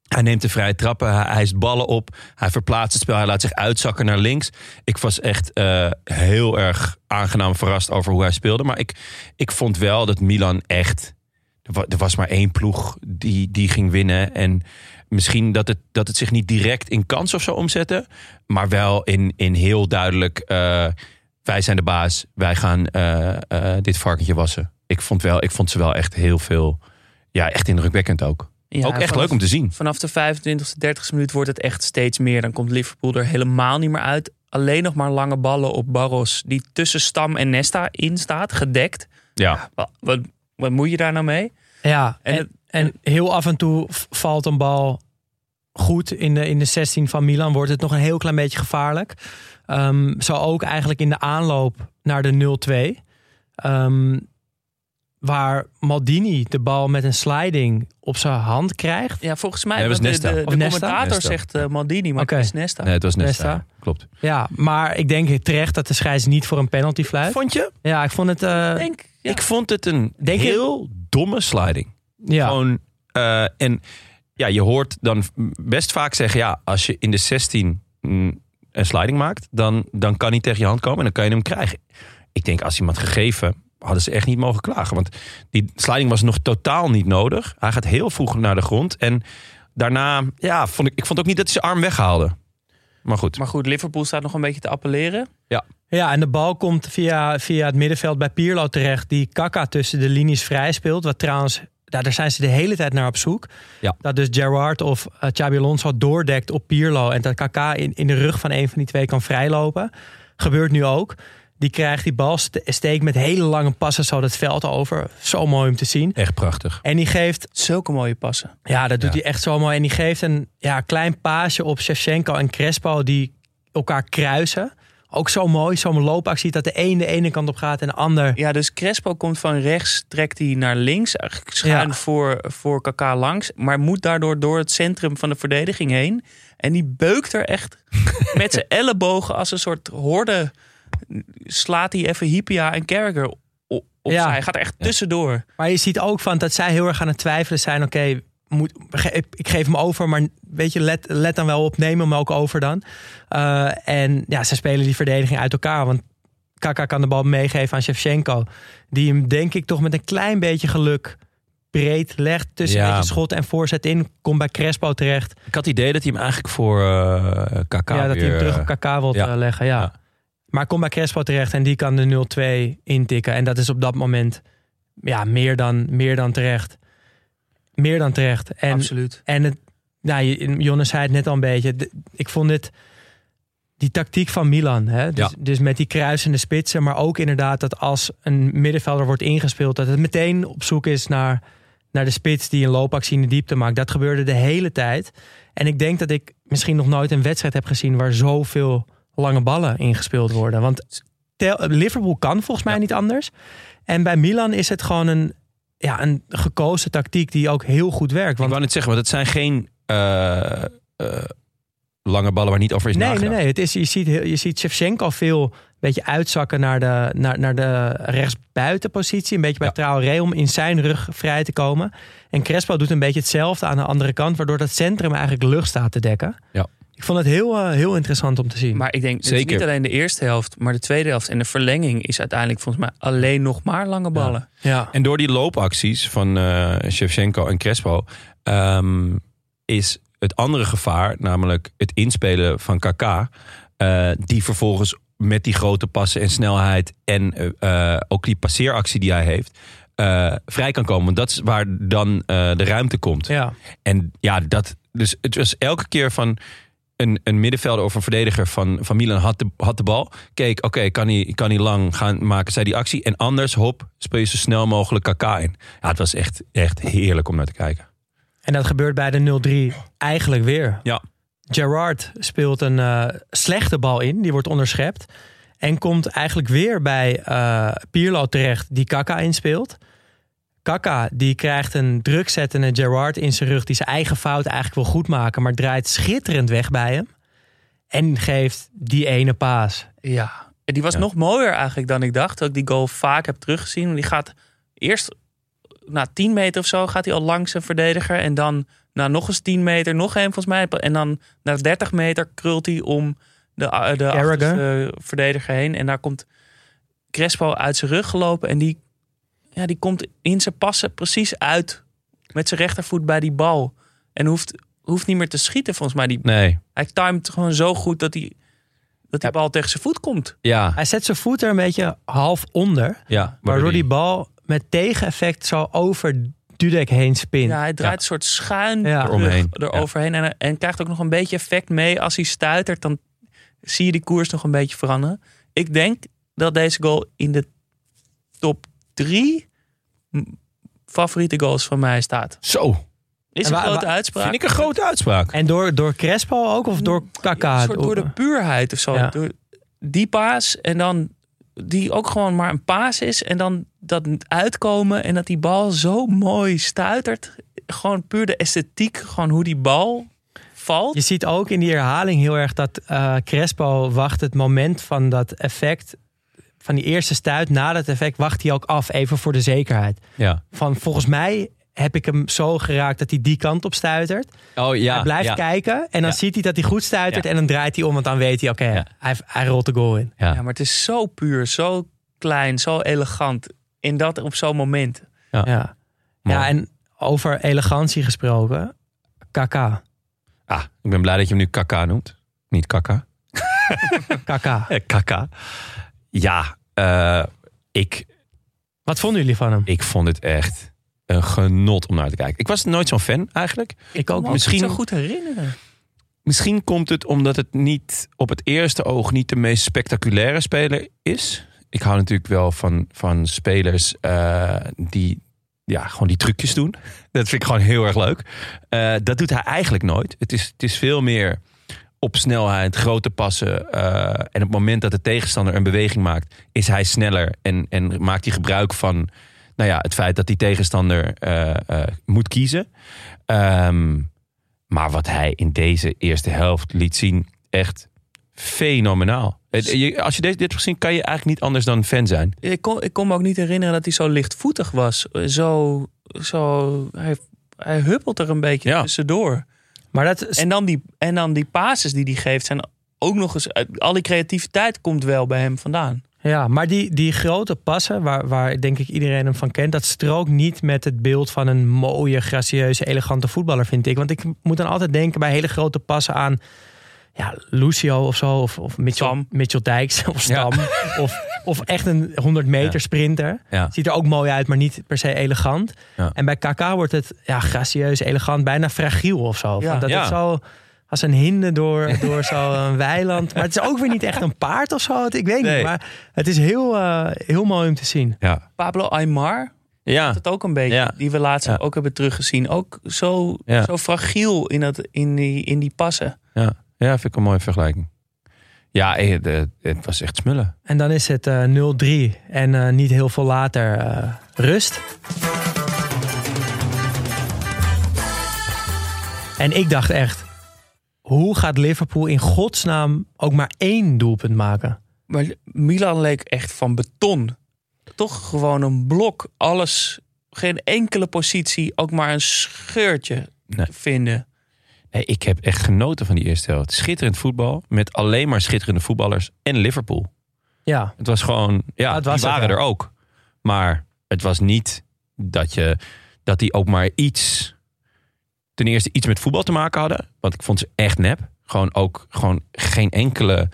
Hij neemt de vrije trappen, hij hijst ballen op, hij verplaatst het spel, hij laat zich uitzakken naar links. Ik was echt eh, heel erg aangenaam verrast over hoe hij speelde. Maar ik, ik vond wel dat Milan echt. Er wa- was maar één ploeg die, die ging winnen. En misschien dat het, dat het zich niet direct in kans of zo omzette. Maar wel in, in heel duidelijk. eh, wij zijn de baas, wij gaan eh, dit varkentje wassen. Ik vond, wel, ik vond ze wel echt heel veel. Ja, echt indrukwekkend ook. Ja, ook echt vanaf- leuk om te zien. Vanaf de 25e, 30e minuut wordt het echt steeds meer. Dan komt Liverpool er helemaal niet meer uit. Alleen nog maar lange ballen op Barros, die tussen Stam en Nesta in staat, gedekt. Ja. Wat, wat, wat moet je daar nou mee? Ja, En en, heel af en toe valt een bal goed in de, in de 16 van Milan. Wordt het nog een heel klein beetje gevaarlijk. Ehm, zo ook eigenlijk in de aanloop naar de 0-2. Ehm, waar Maldini de bal met een sliding op zijn hand krijgt. Ja, volgens mij, Nee, dat was de, de, Of de Nesta? commentator Nesta. zegt eh, Maldini, maar het is Nesta. Nee, het was Nesta. Nesta. Klopt. Ja, maar ik denk terecht dat de scheids niet voor een penalty fluit. Vond je? Ja, ik vond het... eh, Ik denk, ja. Ik vond het een Denk heel domme sliding. ja. Gewoon, eh, en ja, je hoort dan best vaak zeggen... ja, als je in de 16 mm, een sliding maakt... Dan, dan kan hij tegen je hand komen en dan kan je hem krijgen. Ik denk, als iemand gegeven... hadden ze echt niet mogen klagen. Want die sliding was nog totaal niet nodig. Hij gaat heel vroeg naar de grond. En daarna, ja, vond ik, ik vond ook niet dat hij zijn arm weghaalde. Maar goed. Maar goed, Liverpool staat nog een beetje te appelleren. Ja, en de bal komt via, via het middenveld bij Pirlo terecht. Die Kaka tussen de linies vrij speelt. Wat trouwens, nou, daar zijn ze de hele tijd naar op zoek. Ja. Dat dus Gerrard of uh, Xabi Alonso doordekt op Pirlo. En dat Kaka in, in de rug van een van die twee kan vrijlopen. Gebeurt nu ook. Die krijgt die bal, ste- steekt met hele lange passen zo het veld over. Zo mooi om te zien. Echt prachtig. En die geeft Zulke mooie passen. ja, dat doet Ja. hij echt zo mooi. En die geeft een ja, klein paasje op Shevchenko en Crespo die elkaar kruisen. Ook zo mooi, zo'n loopactie dat de een de ene kant op gaat en de ander. Ja, dus Crespo komt van rechts, trekt hij naar links. Eigenlijk schuin Ja. voor, voor Kaka langs. Maar moet daardoor door het centrum van de verdediging heen. En die beukt er echt met zijn ellebogen als een soort horde. Slaat hij even Hippia en Carragher o- opzij. Ja. Hij gaat er echt tussendoor. Maar je ziet ook van dat zij heel erg aan het twijfelen zijn. Oké, moet ik geef hem over, maar weet je, let, let dan wel op, neem hem ook over dan. Eh, en ja, ze spelen die verdediging uit elkaar. Want Kaka kan de bal meegeven aan Shevchenko. Die hem denk ik toch met een klein beetje geluk breed legt tussen Ja. schot en voorzet in. Komt bij Crespo terecht. Ik had het idee dat hij hem eigenlijk voor eh KK ja, dat hij hem terug eh, op Kaka wil ja. leggen. Ja. Ja. Maar komt bij Crespo terecht en die kan de 0-2 intikken. En dat is op dat moment ja, meer, dan, meer dan terecht. Meer dan terecht. En, Absoluut. en het, nou, Jonas zei het net al een beetje. Ik vond dit die tactiek van Milan. Hè? Dus, Ja. dus met die kruisende spitsen. Maar ook inderdaad dat als een middenvelder wordt ingespeeld... dat het meteen op zoek is naar, naar de spits die een loopactie in de diepte maakt. Dat gebeurde de hele tijd. En ik denk dat ik misschien nog nooit een wedstrijd heb gezien... waar zoveel lange ballen ingespeeld worden. Want Liverpool kan volgens mij Ja. niet anders. En bij Milan is het gewoon een, ja, een gekozen tactiek die ook heel goed werkt. Ik Want wou net zeggen, want het zijn geen eh, eh, lange ballen waar niet over is nee, nee, nagedacht. nee. Het is, je, ziet, je ziet Shevchenko veel een beetje uitzakken naar de, naar, naar de rechtsbuitenpositie. Een beetje bij Ja. Traoré om in zijn rug vrij te komen. En Crespo doet een beetje hetzelfde aan de andere kant. Waardoor dat centrum eigenlijk lucht staat te dekken. Ja. Ik vond het heel, eh, heel interessant om te zien. Maar ik denk, het is niet alleen de eerste helft, maar de tweede helft. En de verlenging is uiteindelijk volgens mij alleen nog maar lange ballen. ja. En door die loopacties van eh Shevchenko en Crespo... ehm, is het andere gevaar, namelijk het inspelen van KK... eh, die vervolgens met die grote passen en snelheid... en ook die passeeractie die hij heeft... eh, vrij kan komen. Want dat is waar dan eh, de ruimte komt. ja. En ja, dat. Dus het was elke keer van. Een, een middenvelder of een verdediger van, van Milan had de, had de bal. Keek, oké, kan, hij, kan hij lang gaan maken, zij die actie. En anders, hop, speel je zo snel mogelijk Kaka in. Ja, het was echt, echt heerlijk om naar te kijken. En dat gebeurt bij de 0-3 eigenlijk weer. Ja. Gerard speelt een eh, slechte bal in, die wordt onderschept. En komt eigenlijk weer bij eh Pirlo terecht, die Kaka inspeelt. Kaka die krijgt een drukzettende Gerard in zijn rug, die zijn eigen fout eigenlijk wil goedmaken, maar draait schitterend weg bij hem. En geeft die ene paas. Ja, en die was Ja. nog mooier eigenlijk dan ik dacht. Dat ik die goal vaak heb teruggezien. Die gaat eerst na 10 meter of zo gaat hij al langs een verdediger. En dan na nog eens 10 meter, nog één volgens mij. En dan na 30 meter krult hij om de, de verdediger heen. En daar komt Crespo uit zijn rug gelopen. En die, ja, die komt in zijn passen precies uit met zijn rechtervoet bij die bal. En hoeft, hoeft niet meer te schieten volgens mij. Die, Nee, hij timed gewoon zo goed dat, hij, dat die bal tegen zijn voet komt. ja, Hij zet zijn voet er een beetje half onder, ja. waardoor die bal met tegeneffect zo over Dudek heen spint. Ja, hij draait Ja. een soort schuin Ja. terug Eromheen. eroverheen. En, en krijgt ook nog een beetje effect mee. Als hij stuitert, dan zie je die koers nog een beetje veranderen. Ik denk dat deze goal in de top drie favoriete goals van mij staat. Zo, Is En een wa- grote wa- uitspraak. vind ik een grote uitspraak. En door, door Crespo ook of door Kaka? Door de puurheid of zo. Ja. Door die paas en dan die ook gewoon maar een paas is. En dan dat uitkomen en dat die bal zo mooi stuitert. Gewoon puur de esthetiek, gewoon hoe die bal valt. Je ziet ook in die herhaling heel erg dat eh, Crespo wacht het moment van dat effect, van die eerste stuit, na dat effect, wacht hij ook af, even voor de zekerheid. Ja. Van volgens mij heb ik hem zo geraakt dat hij die kant op stuitert. Oh ja. hij blijft ja. kijken en dan Ja. ziet hij dat hij goed stuitert Ja. en dan draait hij om, want dan weet hij, oké, Ja. hij, hij rolt de goal in. Ja. Ja, maar het is zo puur, zo klein, zo elegant. In dat op zo'n moment. Ja, Mooi. ja en over elegantie gesproken, Kaka. Ah, ik ben blij dat je hem nu Kaka noemt. Niet Kaka. Kaka. Eh, Kaka. Ja, eh, ik, Wat vonden jullie van hem? ik vond het echt een genot om naar te kijken. Ik was nooit zo'n fan eigenlijk. Ik ook. kan me Misschien- zo goed herinneren. Misschien komt het omdat het niet op het eerste oog niet de meest spectaculaire speler is. Ik hou natuurlijk wel van, van spelers eh, die ja, gewoon die trucjes doen. Dat vind ik gewoon heel erg leuk. Eh, dat doet hij eigenlijk nooit. Het is, het is veel meer op snelheid, grote passen. eh, en op het moment dat de tegenstander een beweging maakt, is hij sneller en, en maakt hij gebruik van nou ja, het feit dat die tegenstander eh, eh, moet kiezen. Ehm, maar wat hij in deze eerste helft liet zien, echt fenomenaal. Als je dit, dit gezien, kan je eigenlijk niet anders dan fan zijn. Ik kon, ik kon me ook niet herinneren dat hij zo lichtvoetig was. Zo, zo hij, hij huppelt er een beetje Ja. tussendoor. Maar dat is, En dan die, en dan die passes die hij geeft zijn ook nog eens... Al die creativiteit komt wel bij hem vandaan. Ja, maar die, die grote passen, waar, waar denk ik iedereen hem van kent, dat strookt niet met het beeld van een mooie, gracieuze, elegante voetballer, vind ik. Want ik moet dan altijd denken bij hele grote passen aan ja, Lucio of zo, of, of Mitchell. Mitchell Dijks of Stam. Of, of echt een 100 meter Ja. sprinter. Ja. Ziet er ook mooi uit, maar niet per se elegant. Ja. En bij KK wordt het ja, gracieus, elegant, bijna fragiel of zo. Ja. Dat Ja. het zo als een hinde door, door zo'n weiland. Maar het is ook weer niet echt een paard of zo. Ik weet Nee. niet, maar het is heel, eh, heel mooi om te zien. Ja, Pablo Aymar, ja. dat ook een beetje. Ja. Die we laatst Ja. ook hebben teruggezien. Ook zo, Ja. zo fragiel in, dat, in, die, in die passen. ja. ja vind ik een mooie vergelijking. Ja, eh, het, was echt smullen. En dan is het eh 0-3 en eh, niet heel veel later eh, rust. En ik dacht echt, hoe gaat Liverpool in godsnaam ook maar één doelpunt maken? Maar Milan leek echt van beton. Toch gewoon een blok. Alles, geen enkele positie, ook maar een scheurtje Nee. vinden. Ik heb echt genoten van die eerste helft. Schitterend voetbal met alleen maar schitterende voetballers en Liverpool. Ja, Het was gewoon, ja, het was die het, waren ja. er ook. Maar het was niet dat, je, dat die ook maar iets, ten eerste iets met voetbal te maken hadden. Want ik vond ze echt nep. Gewoon ook gewoon geen enkele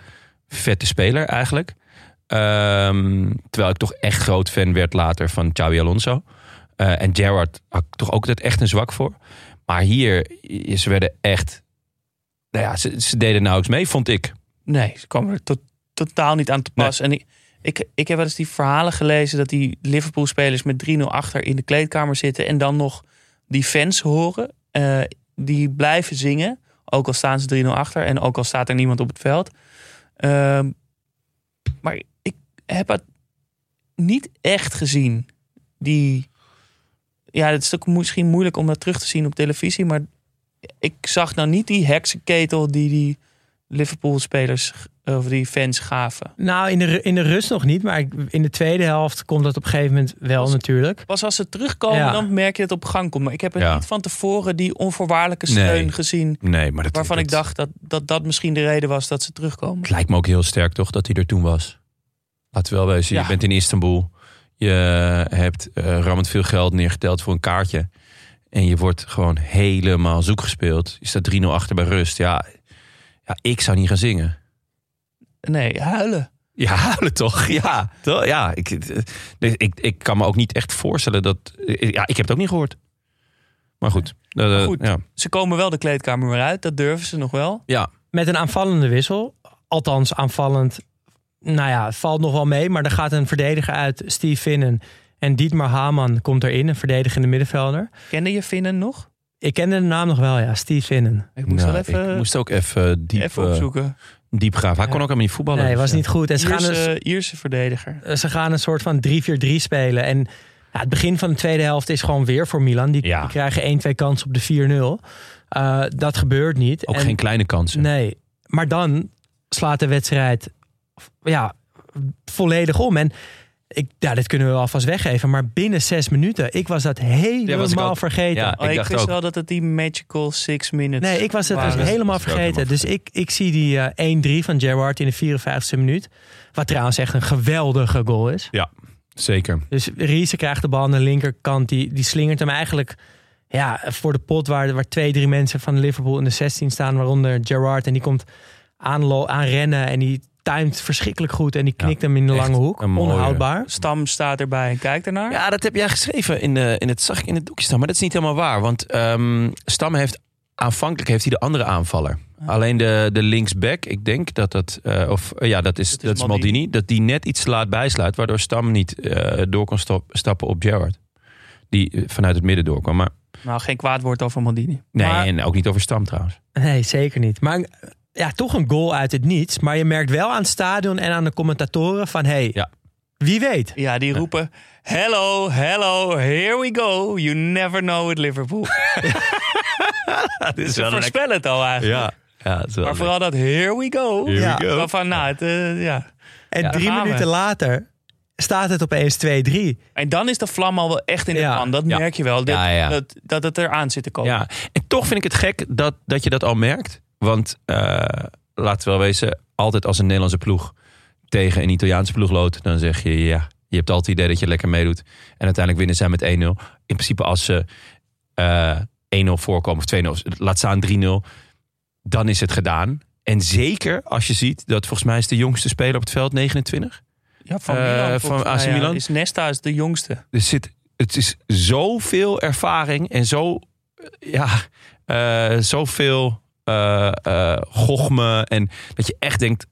vette speler eigenlijk. Ehm, terwijl ik toch echt groot fan werd later van Xabi Alonso. Eh, en Gerrard had ik toch ook altijd echt een zwak voor. Maar hier, ze werden echt nou ja, ze, ze deden nauwelijks mee, vond ik. Nee, ze kwamen er to- totaal niet aan te pas. En ik, ik, ik heb wel eens die verhalen gelezen dat die Liverpool-spelers met 3-0 achter in de kleedkamer zitten en dan nog die fans horen. eh, die blijven zingen, ook al staan ze 3-0 achter en ook al staat er niemand op het veld. Ehm, maar ik heb het niet echt gezien. Die, ja, het is ook misschien moeilijk om dat terug te zien op televisie, maar ik zag nou niet die heksenketel die die Liverpool-spelers of die fans gaven. Nou, in de, in de rust nog niet, maar ik- in de tweede helft komt dat op een gegeven moment wel natuurlijk. Pas als ze terugkomen, Ja. dan merk je dat het op gang komt. Maar ik heb het Ja. niet van tevoren die onvoorwaardelijke steun Nee. gezien. Nee, maar dat, Waarvan dat- ik dacht dat, dat dat misschien de reden was dat ze terugkomen. Het lijkt me ook heel sterk toch dat hij er toen was. Laten we wel wezen, Ja. je bent in Istanbul. Je hebt eh rammend veel geld neergeteld voor een kaartje. En je wordt gewoon helemaal zoek gespeeld. Je staat 3-0 achter bij rust. Ja, ja, ik zou niet gaan zingen. Nee, huilen. Ja, huilen toch? Ja, toch? ja ik, eh, ik, ik kan me ook niet echt voorstellen dat... Ja, ik heb het ook niet gehoord. Maar goed. eh, goed. Ja. Ze komen wel de kleedkamer weer uit. Dat durven ze nog wel. ja, Met een aanvallende wissel. Althans, aanvallend. Nou ja, het valt nog wel mee. Maar er gaat een verdediger uit, Steve Finnen. En Dietmar Haman komt erin, een verdedigende middenvelder. Kende je Finnen nog? Ik kende de naam nog wel, ja. Steve Finnen. Ik moest Nou, wel even, ik moest ook even diep, even eh, opzoeken. diep graven. Hij Ja. kon ook helemaal niet voetballen. Nee, dus, was ja. niet goed. En ze gaan, dus, Ierse, verdediger. eh, ze gaan een soort van 3-4-3 spelen. En ja, het begin van de tweede helft is gewoon weer voor Milan. Die, Ja. die krijgen 1-2 kansen op de 4-0. Eh, dat gebeurt niet. Ook En- geen kleine kansen. Nee, maar dan slaat de wedstrijd ja, volledig om. En ik, ja, dit kunnen we alvast weggeven. Maar binnen zes minuten, ik was dat helemaal was ik ook. vergeten. Ja. Oh, ik dacht wist ook. wel dat het die magical six minutes Nee, ik was het dus helemaal vergeten. Dus ik, ik zie die eh 1-3 van Gerrard in de 54e minuut. Wat trouwens echt een geweldige goal is. Zeker. Dus Riese krijgt de bal aan de linkerkant. Die, die slingert hem eigenlijk ja, voor de pot waar, waar twee, drie mensen van Liverpool in de 16 staan. Waaronder Gerrard. En die komt aanlo- aanrennen en die timed verschrikkelijk goed. En die knikt hem in de lange hoek. Onhoudbaar. Stam staat erbij en kijkt ernaar. Ja, dat heb jij geschreven in, de, in het, zag ik in het doekje staan. Maar dat is niet helemaal waar. Want ehm Stam heeft aanvankelijk heeft hij de andere aanvaller. Alleen de, de linksback, ik denk dat dat... eh, of eh, ja, dat is, Dat dat is Maldini. Maldini. Dat die net iets te laat bijsluit. Waardoor Stam niet eh, door kon stop- stappen op Gerrard. Die eh, vanuit het midden doorkwam. Maar Nou, geen kwaad woord over Maldini. nee, Maar- en ook niet over Stam trouwens. Nee, zeker niet. Maar eh, ja, toch een goal uit het niets. Maar je merkt wel aan het stadion en aan de commentatoren van... hey, Ja. wie weet. Ja, die roepen... Hello, hello, here we go. You never know with Liverpool. dat is Ze voorspellen het al eigenlijk. Ja, ja dat is wel Maar lekker. vooral dat here we go. Here Ja. we go. Waarvan, nou, het, eh, ja. En Ja, drie we. minuten later staat het opeens 2-3. En dan is de vlam al wel echt in de Ja. pan. Dat Ja. merk je wel. Dat, Ja, ja. Dat, dat het eraan zit te komen. Ja, en toch vind ik het gek dat, dat je dat al merkt. Want eh, laten we wel wezen, altijd als een Nederlandse ploeg tegen een Italiaanse ploeg loopt, dan zeg je ja, je hebt altijd het idee dat je lekker meedoet. En uiteindelijk winnen zij met 1-0. In principe als ze eh 1-0 voorkomen of 2-0, laat staan 3-0, dan is het gedaan. En zeker als je ziet dat volgens mij is de jongste speler op het veld 29. Ja, van Eh, Milan. van AC ja. Milan? Is Nesta is de jongste. Er zit, het is zoveel ervaring en zo, ja, eh, zoveel eh eh gochme. En dat je echt denkt,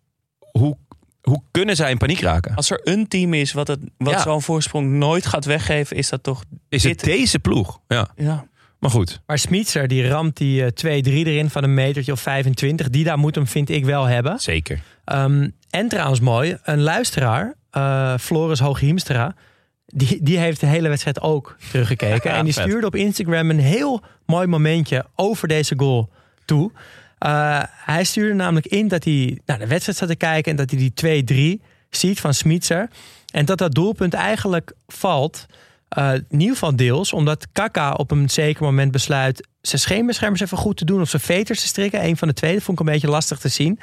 hoe, hoe kunnen zij in paniek raken? Als er een team is wat, het, wat Ja. zo'n voorsprong nooit gaat weggeven, is dat toch... Is het deze ploeg? Ja, Ja. maar goed. Maar Smitser die ramt die eh, 2-3 erin van een metertje of 25. Die daar moet hem, vind ik, wel hebben. Zeker. Ehm, en trouwens mooi, een luisteraar, eh, Floris Hooghiemstra... Die, die heeft de hele wedstrijd ook teruggekeken. Ja, en die vet. stuurde op Instagram een heel mooi momentje over deze goal toe. Eh, hij stuurde namelijk in dat hij naar de wedstrijd zat te kijken... en dat hij die 2-3 ziet van Smitser. En dat dat doelpunt eigenlijk valt... eh, in ieder geval deels, omdat Kaka op een zeker moment besluit... zijn scheenbeschermers even goed te doen of zijn veters te strikken. Een van de twee, vond ik een beetje lastig te zien.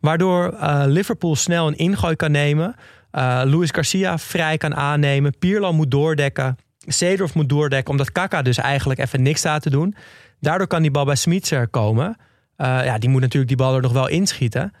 Waardoor eh, Liverpool snel een ingooi kan nemen. Eh Luis Garcia vrij kan aannemen. Pirlo moet doordekken. Seedorf moet doordekken, omdat Kaka dus eigenlijk even niks staat te doen. Daardoor kan die bal bij Smitser komen. Eh, ja, die moet natuurlijk die bal er nog wel inschieten.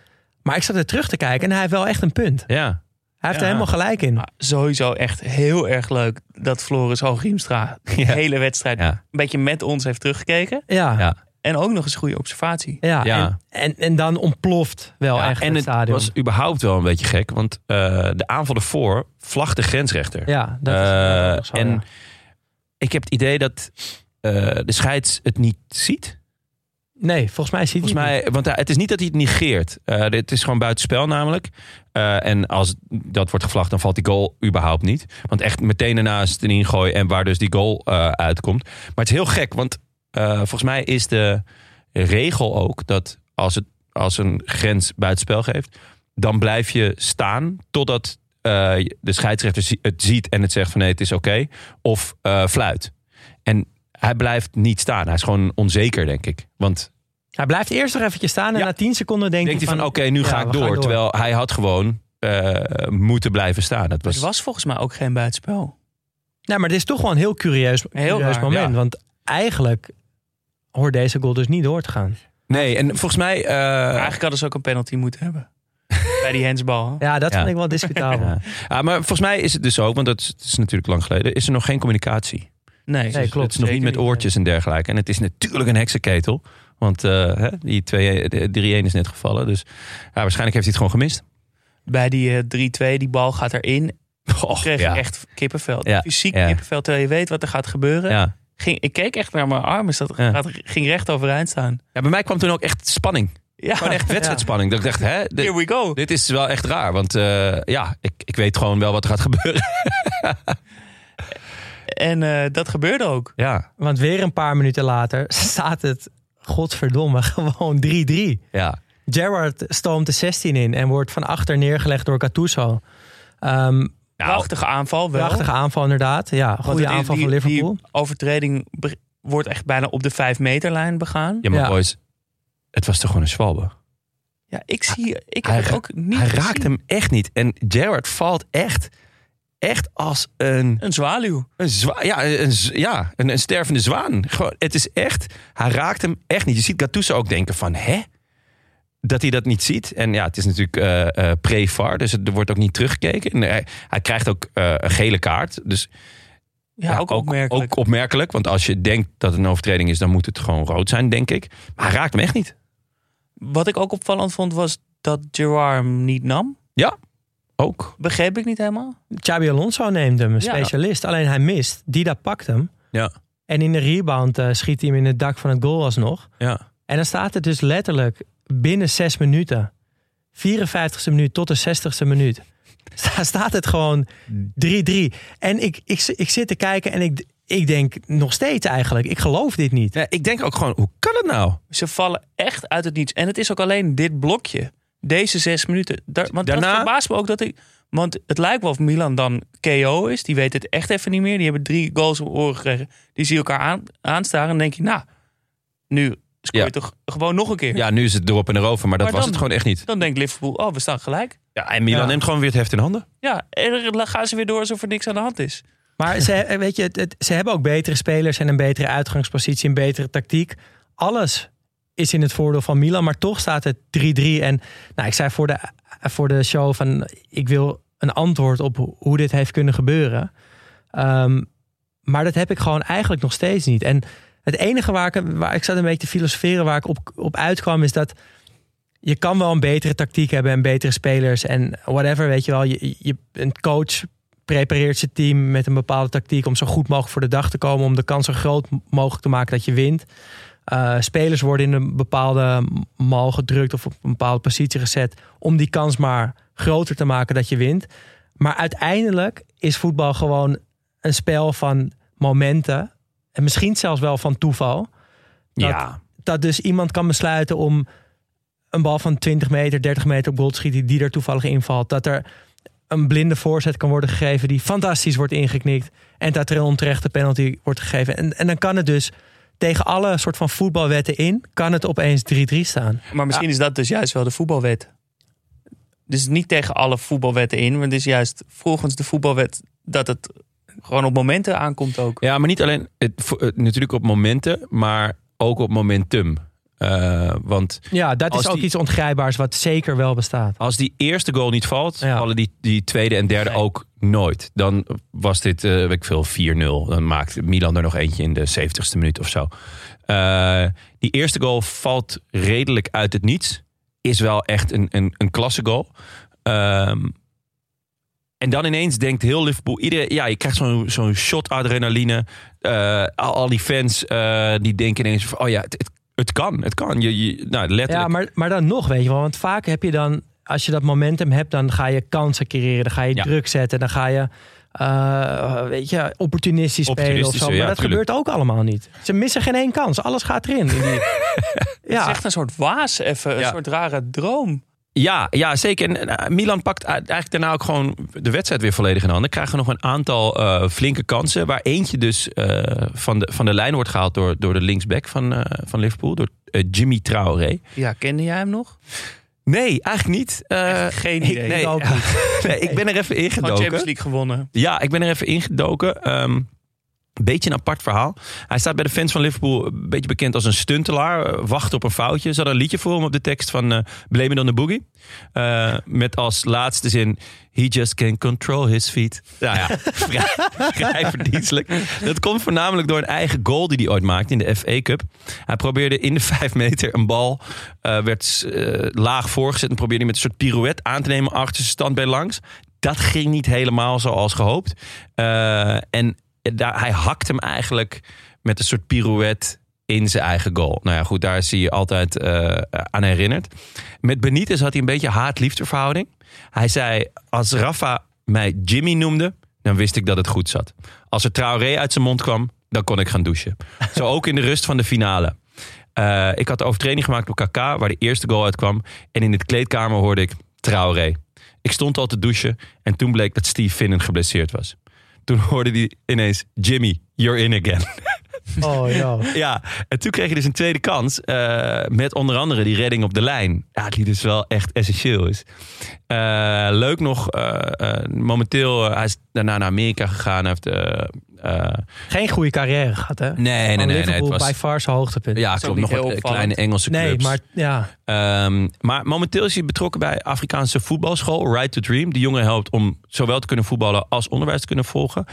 Maar ik zat er terug te kijken en hij heeft wel echt een punt. Ja, Hij heeft Ja. er helemaal gelijk in. Maar sowieso echt heel erg leuk dat Floris Hoogriemstra de Ja. hele wedstrijd Ja. een beetje met ons heeft teruggekeken. Ja, ja. En ook nog eens een goede observatie. Ja, Ja. En, en, en dan ontploft wel Ja, echt en het stadion. was überhaupt wel een beetje gek. Want eh, de aanval ervoor vlagt de grensrechter. ja, dat is Eh, zo, en ja. ik heb het idee dat de scheids het niet ziet. Nee, volgens mij ziet Volgens hij het mij, want hij- het is niet dat hij het negeert. Eh het is gewoon buitenspel namelijk. Eh, en als dat wordt gevlacht, dan valt die goal überhaupt niet. Want echt meteen het een ingooi en waar dus die goal eh, uitkomt. Maar het is heel gek, want eh, volgens mij is de regel ook dat als, het, als een grens buitenspel geeft, dan blijf je staan totdat eh, de scheidsrechter het ziet en het zegt van nee, het is oké. of eh, fluit. En hij blijft niet staan. Hij is gewoon onzeker, denk ik. Want Hij blijft eerst nog eventjes staan en Ja. na 10 seconden denkt denkt hij van, oké, nu ja, ga ik door. Terwijl hij had gewoon eh, moeten blijven staan. Dat was, het was volgens mij ook geen buitenspel. Nee, maar dit is toch wel een heel curieus, Heel curieus raar, moment. ja. Want eigenlijk hoort deze goal dus niet door te gaan. Nee, en volgens mij... eh, Eigenlijk hadden ze ook een penalty moeten hebben. Bij die hensbal. Ja, dat Ja. vind ik wel discutabel. ja. Ah, maar volgens mij is het dus ook, want dat is natuurlijk lang geleden... is er nog geen communicatie. Nee, Nee, Dus klopt. Het is nog niet met oortjes en dergelijke. En het is natuurlijk een heksenketel. Want eh, hè, die 2 de 3-1 is net gevallen. Dus ja, waarschijnlijk heeft hij het gewoon gemist. Bij die eh, 3-2, die bal gaat erin. Och, kreeg ja. echt kippenvel. Ja, Fysiek ja. kippenvel, terwijl je weet wat er gaat gebeuren. Ja. Ging, ik keek echt naar mijn armen. Dat Ja. gaat, ging recht overeind staan. ja, bij mij kwam toen ook echt spanning. Ja, Gewoon echt wedstrijdspanning. Dat ik dacht, hè, dit, here we go. dit is wel echt raar. Want eh, ja, ik, ik weet gewoon wel wat er gaat gebeuren. En eh, dat gebeurde ook. Ja, Want weer een paar minuten later staat het, godverdomme, gewoon 3-3. ja. Gerrard stoomt de 16 in en wordt van achter neergelegd door Gattuso. Ehm Nou, Prachtige aanval wel. prachtige aanval inderdaad. Ja, goede die- aanval die- van Liverpool. Die overtreding wordt echt bijna op de 5 meterlijn begaan. Ja, maar Ja. boys, het was toch gewoon een zwalbe? Ja, ik zie, ik Hij heb het ook niet Hij gezien. raakt hem echt niet. En Gerrard valt echt, echt als een, Een zwaluw. een, zwa ja, een, ja, een, een stervende zwaan. Gewoon, het is echt, hij raakt hem echt niet. Je ziet Gattuso ook denken van, hè? Dat hij dat niet ziet. En ja, het is natuurlijk eh, eh, pre-VAR, dus het- er wordt ook niet teruggekeken. En hij, hij krijgt ook eh, een gele kaart. Dus Ja, ook opmerkelijk. Ook opmerkelijk, want als je denkt dat het een overtreding is, dan moet het gewoon rood zijn, denk ik. Maar hij raakt hem echt niet. Wat ik ook opvallend vond was dat Gerard hem niet nam. Ook. Begreep ik niet helemaal. Xabi Alonso neemt hem, een Ja. specialist. Alleen hij mist. Dida pakt hem. Ja. En in de rebound eh, schiet hij hem in het dak van het goal alsnog. Ja. En dan staat het dus letterlijk binnen zes minuten. 54ste minuut tot de 60ste minuut. Sta- Staat het gewoon 3-3. En ik, ik, ik zit te kijken en ik, ik denk nog steeds eigenlijk. Ik geloof dit niet. Ja, ik denk ook gewoon, hoe kan het nou? Ze vallen echt uit het niets. En het is ook alleen dit blokje. Deze zes minuten. Daar, want Daarna- dat verbaast me ook dat ik... Want het lijkt wel of Milan dan KO is. Die weet het echt even niet meer. Die hebben drie goals op oren gekregen. Die zie je elkaar aan, aanstaren. En dan denk je, nou, nu scoor je Ja. toch gewoon nog een keer. Ja, nu is het erop en erover, maar dat Maar was dan- het gewoon echt niet. Dan denkt Liverpool, oh, we staan gelijk. Ja, en Milan Ja. neemt gewoon weer het heft in handen. Ja, en dan gaan ze weer door alsof er niks aan de hand is. Maar ze, weet je, het, het- ze hebben ook betere spelers en een betere uitgangspositie, een betere tactiek. Alles is in het voordeel van Milan, maar toch staat het 3-3. En nou, ik zei voor de, voor de show van ik wil een antwoord op ho- hoe dit heeft kunnen gebeuren. Ehm, maar dat heb ik gewoon eigenlijk nog steeds niet. En het enige waar ik, waar ik zat een beetje te filosoferen, waar ik op, op uitkwam, is dat je kan wel een betere tactiek hebben en betere spelers en whatever, weet je wel. Je, je, een coach prepareert zijn team met een bepaalde tactiek om zo goed mogelijk voor de dag te komen, om de kans zo groot mogelijk te maken dat je wint. Uh, spelers worden in een bepaalde mal gedrukt of op een bepaalde positie gezet om die kans maar groter te maken dat je wint. Maar uiteindelijk is voetbal gewoon een spel van momenten en misschien zelfs wel van toeval. Dat, Ja. dat dus iemand kan besluiten om een bal van 20 meter, 30 meter op goal te schieten die er toevallig invalt. Dat er een blinde voorzet kan worden gegeven die fantastisch wordt ingeknikt. En dat er een onterechte penalty wordt gegeven. En, en dan kan het dus tegen alle soort van voetbalwetten in, kan het opeens 3-3 staan. Maar misschien is dat dus juist wel de voetbalwet. Dus niet tegen alle voetbalwetten in, maar het is juist volgens de voetbalwet dat het gewoon op momenten aankomt ook. Ja, maar niet alleen het, eh, natuurlijk op momenten, maar ook op momentum. Eh, want Ja, dat is ook die- iets ongrijpbaars wat zeker wel bestaat. als die eerste goal niet valt, Ja. vallen die, die tweede en derde Nee. ook Nooit. Dan was dit, eh, weet ik veel, 4-0. Dan maakt Milan er nog eentje in de 70ste minuut of zo. Eh, die eerste goal valt redelijk uit het niets. Is wel echt een, een, een klasse goal. Ehm, en dan ineens denkt heel Liverpool... Iedereen, ja, je krijgt zo'n zo'n shot adrenaline. Eh, al, al die fans die denken ineens... Van, oh ja, het, het, het kan, het kan. Je, je, nou, letterlijk. Ja, maar, maar dan nog, weet je wel. Want vaak heb je dan, als je dat momentum hebt, dan ga je kansen creëren. Dan ga je Ja. druk zetten. Dan ga je, eh, weet je, opportunistisch spelen of zo. Maar ja, dat tuurlijk. gebeurt ook allemaal niet. Ze missen geen één kans. Alles gaat erin. In die... Het is ja, echt een soort waas even, een Ja. soort rare droom. Ja, ja, zeker. En eh, Milan pakt eigenlijk daarna ook gewoon de wedstrijd weer volledig in handen. Krijgen nog een aantal eh, flinke kansen. Waar eentje dus eh, van, de, van de lijn wordt gehaald door, door de linksback van, eh, van Liverpool. Door Jimmy Traoré. Ja, kende jij hem nog? Nee, eigenlijk niet. Eh, geen ik- idee. nee, Ik ook niet. nee, ik ben er even ingedoken. Champions League gewonnen. Ja, ik ben er even ingedoken. Ehm beetje een apart verhaal. Hij staat bij de fans van Liverpool een beetje bekend als een stuntelaar. eh, wacht op een foutje. Ze hadden een liedje voor hem op de tekst van eh Blame It on the Boogie. Eh, met als laatste zin... He just can control his feet. Nou ja, vrij, verdienstelijk. Dat komt voornamelijk door een eigen goal die hij ooit maakte in de FA Cup. Hij probeerde in de vijf meter een bal... werd laag voorgezet en probeerde hij met een soort pirouette aan te nemen... achter zijn standbeen langs. Dat ging niet helemaal zoals gehoopt. Eh, en hij hakt hem eigenlijk met een soort pirouette in zijn eigen goal. Nou ja, goed, daar is hij altijd eh, aan herinnerd. Met Benitez had hij een beetje haat-liefde verhouding. Hij zei, als Rafa mij Jimmy noemde, dan wist ik dat het goed zat. Als er Traoré uit zijn mond kwam, dan kon ik gaan douchen. Zo ook in de rust van de finale. Eh, ik had de overtreding gemaakt op KK, waar de eerste goal uitkwam. En in het kleedkamer hoorde ik Traoré. Ik stond al te douchen en toen bleek dat Steve Finnen geblesseerd was. Toen hoorde hij ineens, Jimmy, you're in again. Oh, ja. ja, en toen kreeg je dus een tweede kans. eh, met onder andere die redding op de lijn. Ja, die dus wel echt essentieel is. Eh, leuk nog, eh, eh, momenteel, hij is daarna naar Amerika gegaan. Hij heeft, eh, eh, Geen goede carrière gehad, hè? nee, nee, nee, Het bij was, far zijn hoogtepunt. ja, klopt. Nog wat opvallend. kleine Engelse clubs. nee, maar ja. Ehm, maar momenteel is hij betrokken bij Afrikaanse voetbalschool Right to Dream. Die jongen helpt om zowel te kunnen voetballen als onderwijs te kunnen volgen.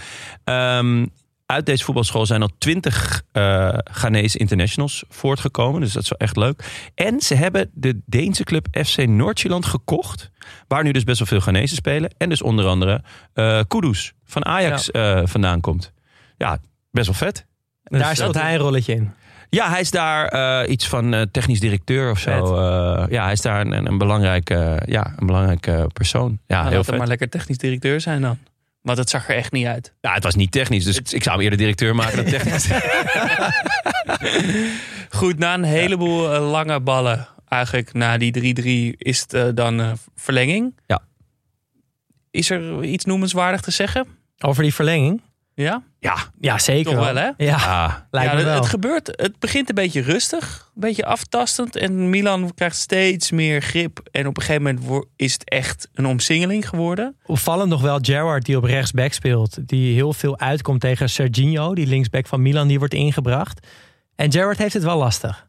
Ehm, uit deze voetbalschool zijn al twintig eh Ghanese internationals voortgekomen. Dus dat is wel echt leuk. En ze hebben de Deense club FC Noord-Zeeland gekocht. Waar nu dus best wel veel Ghanese spelen. En dus onder andere eh Kudus van Ajax eh, vandaan komt. Ja, best wel vet. Dus, Daar speelt eh, hij een rolletje in. ja, hij is daar iets van technisch directeur of zo. Ja, hij is daar een, een, belangrijke, ja, een belangrijke persoon. Ja, Nou, heel laat vet. maar lekker technisch directeur zijn dan. Want het zag er echt niet uit. Ja, het was niet technisch, dus ik zou hem eerder directeur maken dan technisch. Goed, na een heleboel eh, lange ballen, eigenlijk na die 3-3, is het eh, dan eh, verlenging. Ja. Is er iets noemenswaardig te zeggen? Over die verlenging? Ja? ja, Ja, zeker Toch wel, hè? Ja, ah, lijkt ja, me het, wel. het gebeurt. Het begint een beetje rustig, een beetje aftastend. En Milan krijgt steeds meer grip. En op een gegeven moment is het echt een omsingeling geworden. Opvallend nog wel Gerrard die op rechtsback speelt. Die heel veel uitkomt tegen Serginho, die linksback van Milan, die wordt ingebracht. En Gerrard heeft het wel lastig.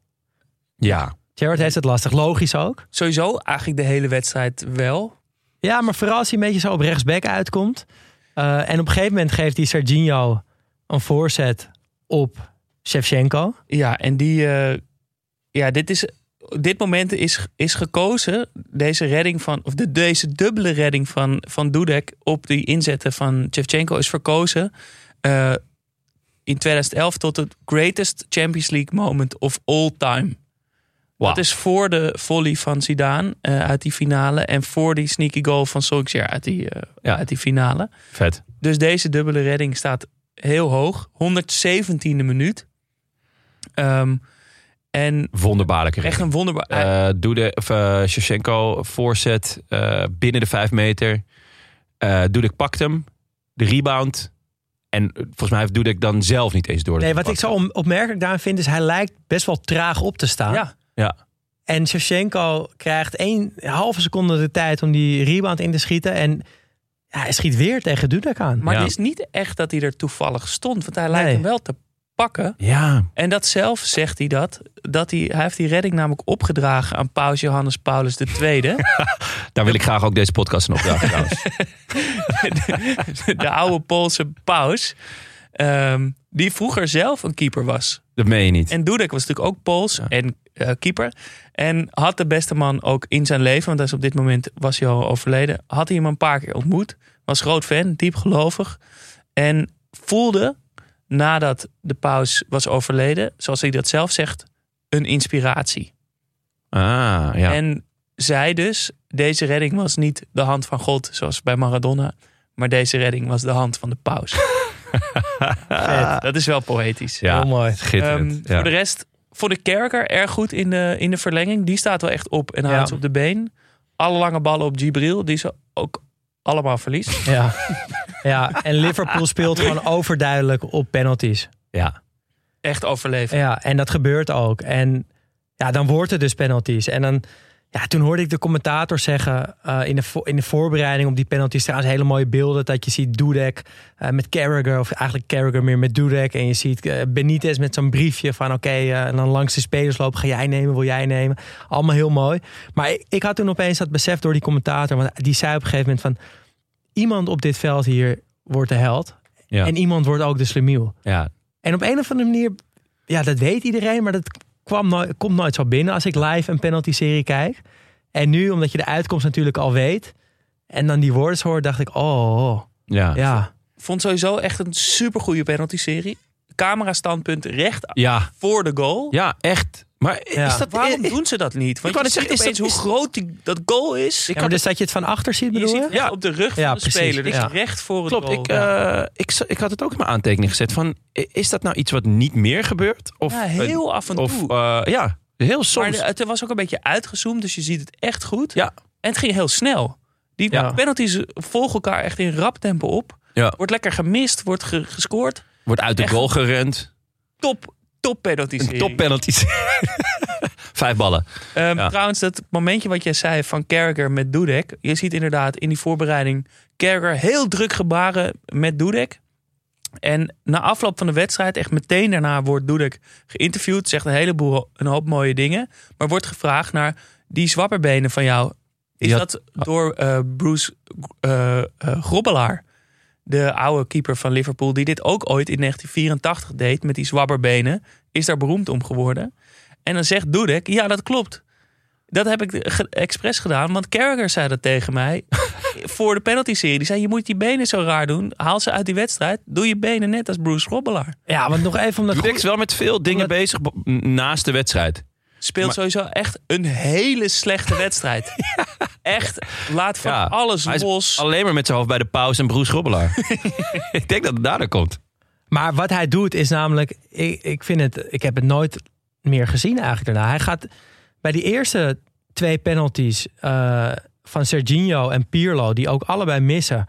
ja. Gerrard heeft het lastig, logisch ook. Sowieso eigenlijk de hele wedstrijd wel. Ja, maar vooral als hij een beetje zo op rechtsback uitkomt. Eh, en op een gegeven moment geeft die Serginho een voorzet op Shevchenko. Ja, en die. eh, ja, dit is. Dit moment is, is gekozen. Deze redding van. Of de, deze dubbele redding van, van Dudek. op die inzetten van Shevchenko is verkozen. eh, in 2011 tot het greatest Champions League moment of all time. Wauw. Dat is voor de volley van Zidane eh, uit die finale. En voor die sneaky goal van Solskjaer uit die, eh, Ja. uit die finale. Vet. Dus deze dubbele redding staat heel hoog. 117e minuut. Ehm, en Wonderbaarlijke echt recht. een wonderbaar... Eh Doede, of eh, Shevchenko voorzet eh, binnen de vijf meter. Eh Dudek pakt hem. De rebound. En volgens mij heeft Dudek dan zelf niet eens door. Nee, wat ik zo opmerkelijk daarin vind, is hij lijkt best wel traag op te staan. ja, Ja, En Shevchenko krijgt één halve seconde de tijd om die rebound in te schieten. En ja, hij schiet weer tegen Dudek aan. maar Ja. het is niet echt dat hij er toevallig stond. Want hij lijkt Nee. hem wel te pakken. Ja, En dat zelf zegt hij dat. dat hij, hij heeft die redding namelijk opgedragen aan paus Johannes Paulus II. daar wil ik graag ook deze podcast in opdragen trouwens. de oude Poolse paus. ehm, die vroeger zelf een keeper was. Dat meen je niet. En Dudek was natuurlijk ook Pools en eh, keeper. En had de beste man ook in zijn leven, want hij is op dit moment was hij al overleden, had hij hem een paar keer ontmoet. Was groot fan, diep gelovig. En voelde nadat de paus was overleden, zoals hij dat zelf zegt, een inspiratie. Ah, ja. En zei dus, deze redding was niet de hand van God, zoals bij Maradona. Maar deze redding was de hand van de paus. dat is wel poëtisch. ja, Heel mooi. schitterend. Ehm, ja. Voor de rest vond ik Kerker erg goed in de, in de verlenging. Die staat wel echt op en houdt Ja. ze op de been. Alle lange ballen op Gibril, die ze ook allemaal verliest. Ja. ja, en Liverpool speelt gewoon overduidelijk op penalties. ja. Echt overleven. Ja, en dat gebeurt ook. En ja, dan wordt het dus penalties. En dan, ja, toen hoorde ik de commentator zeggen eh, in, de in de voorbereiding op die penalties trouwens hele mooie beelden. Dat je ziet Dudek eh, met Carragher, of eigenlijk Carragher meer met Dudek. En je ziet eh, Benitez met zo'n briefje van oké, en dan langs de spelers lopen. Ga jij nemen, wil jij nemen? Allemaal heel mooi. Maar ik, ik had toen opeens dat besef door die commentator. Want die zei op een gegeven moment van iemand op dit veld hier wordt de held. Ja. En iemand wordt ook de slemiel. ja. En op een of andere manier, ja, dat weet iedereen, maar dat kwam nooit, komt nooit zo binnen als ik live een penalty-serie kijk. En nu, omdat je de uitkomst natuurlijk al weet, en dan die woorden hoor, dacht ik, oh, Ja. ja. Vond sowieso echt een supergoeie penalty-serie. Camera standpunt recht Ja. voor de goal. Ja, echt. Maar Ja. is dat... Waarom doen ze dat niet? Want wou je zeggen, is dat- hoe groot die, dat goal is. ja maar dus dat je het van achter ziet, bedoel je? het Ja. op de rug van Ja, de precies. speler. Dus Ja. recht voor het Klopt, goal. ik, eh, ik, ik had het ook in mijn aantekening gezet van... Is dat nou iets wat niet meer gebeurt? Of, ja, heel af en toe. Of, eh, ja, heel maar soms. de- het was ook een beetje uitgezoomd, dus je ziet het echt goed. Ja. En het ging heel snel. Die Ja. penalties volgen elkaar echt in rap tempo op. Ja. Wordt lekker gemist, wordt ge- gescoord. Wordt uit de echt- goal gerend. Top, top penalties. Een top penalties. Vijf ballen. Ehm, Ja. Trouwens, dat momentje wat jij zei van Carragher met Dudek. Je ziet inderdaad in die voorbereiding Carragher heel druk gebaren met Dudek. En na afloop van de wedstrijd, echt meteen daarna, wordt Dudek geïnterviewd. Zegt een heleboel, een hoop mooie dingen. Maar wordt gevraagd naar die zwapperbenen van jou. Is dat door eh, Bruce eh, eh, Grobbelaar, de oude keeper van Liverpool, die dit ook ooit in 1984 deed met die zwabberbenen, is daar beroemd om geworden. En dan zegt Dudek, ja dat klopt. Dat heb ik ge- expres gedaan, want Carragher zei dat tegen mij voor de penalty-serie. Die zei, je moet die benen zo raar doen. Haal ze uit die wedstrijd. Doe je benen net als Bruce Grobbelaar. Ja, want nog even om dat Dudek is wel met veel dingen Omdat- bezig naast de wedstrijd. Speelt Maar- sowieso echt een hele slechte wedstrijd. Echt, laat van Ja, alles Hij is los. alleen maar met zijn hoofd bij de pauze en Broes Grobbelaar. ik denk dat het daardoor komt. Maar wat hij doet is namelijk, ik, ik vind het, ik heb het nooit meer gezien eigenlijk daarna. Hij gaat bij die eerste twee penalties eh, van Serginho en Pirlo, die ook allebei missen,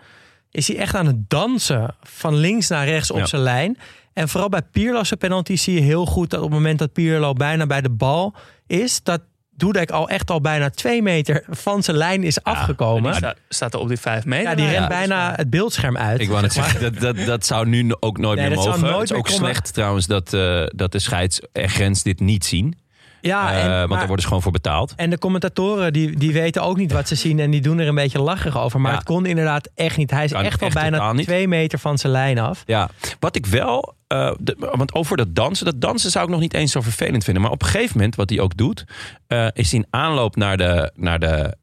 is hij echt aan het dansen van links naar rechts op Ja. zijn lijn. En vooral bij Pirlo's penalties zie je heel goed dat op het moment dat Pirlo bijna bij de bal is, dat Dudek al echt al bijna twee meter van zijn lijn is afgekomen. Die Ja, sta- staat er op die vijf meter. die Ja, rent dat is bijna het beeldscherm uit. Ik wou net zeggen, dat, dat, dat zou nu ook nooit Nee, meer dat zou mogen. nooit het is meer ook komen. slecht trouwens dat, eh, dat de scheids en grens dit niet zien. Ja, Eh, en, want maar- daar worden ze gewoon voor betaald. En de commentatoren die, die weten ook niet wat ze zien en die doen er een beetje lacherig over. Maar Ja. het kon inderdaad echt niet. Hij is Kan echt al echt totaal bijna twee meter van zijn lijn af. Ja, wat ik wel, eh, de- want over dat dansen, dat dansen zou ik nog niet eens zo vervelend vinden. Maar op een gegeven moment, wat hij ook doet, eh, is in aanloop naar de, naar de,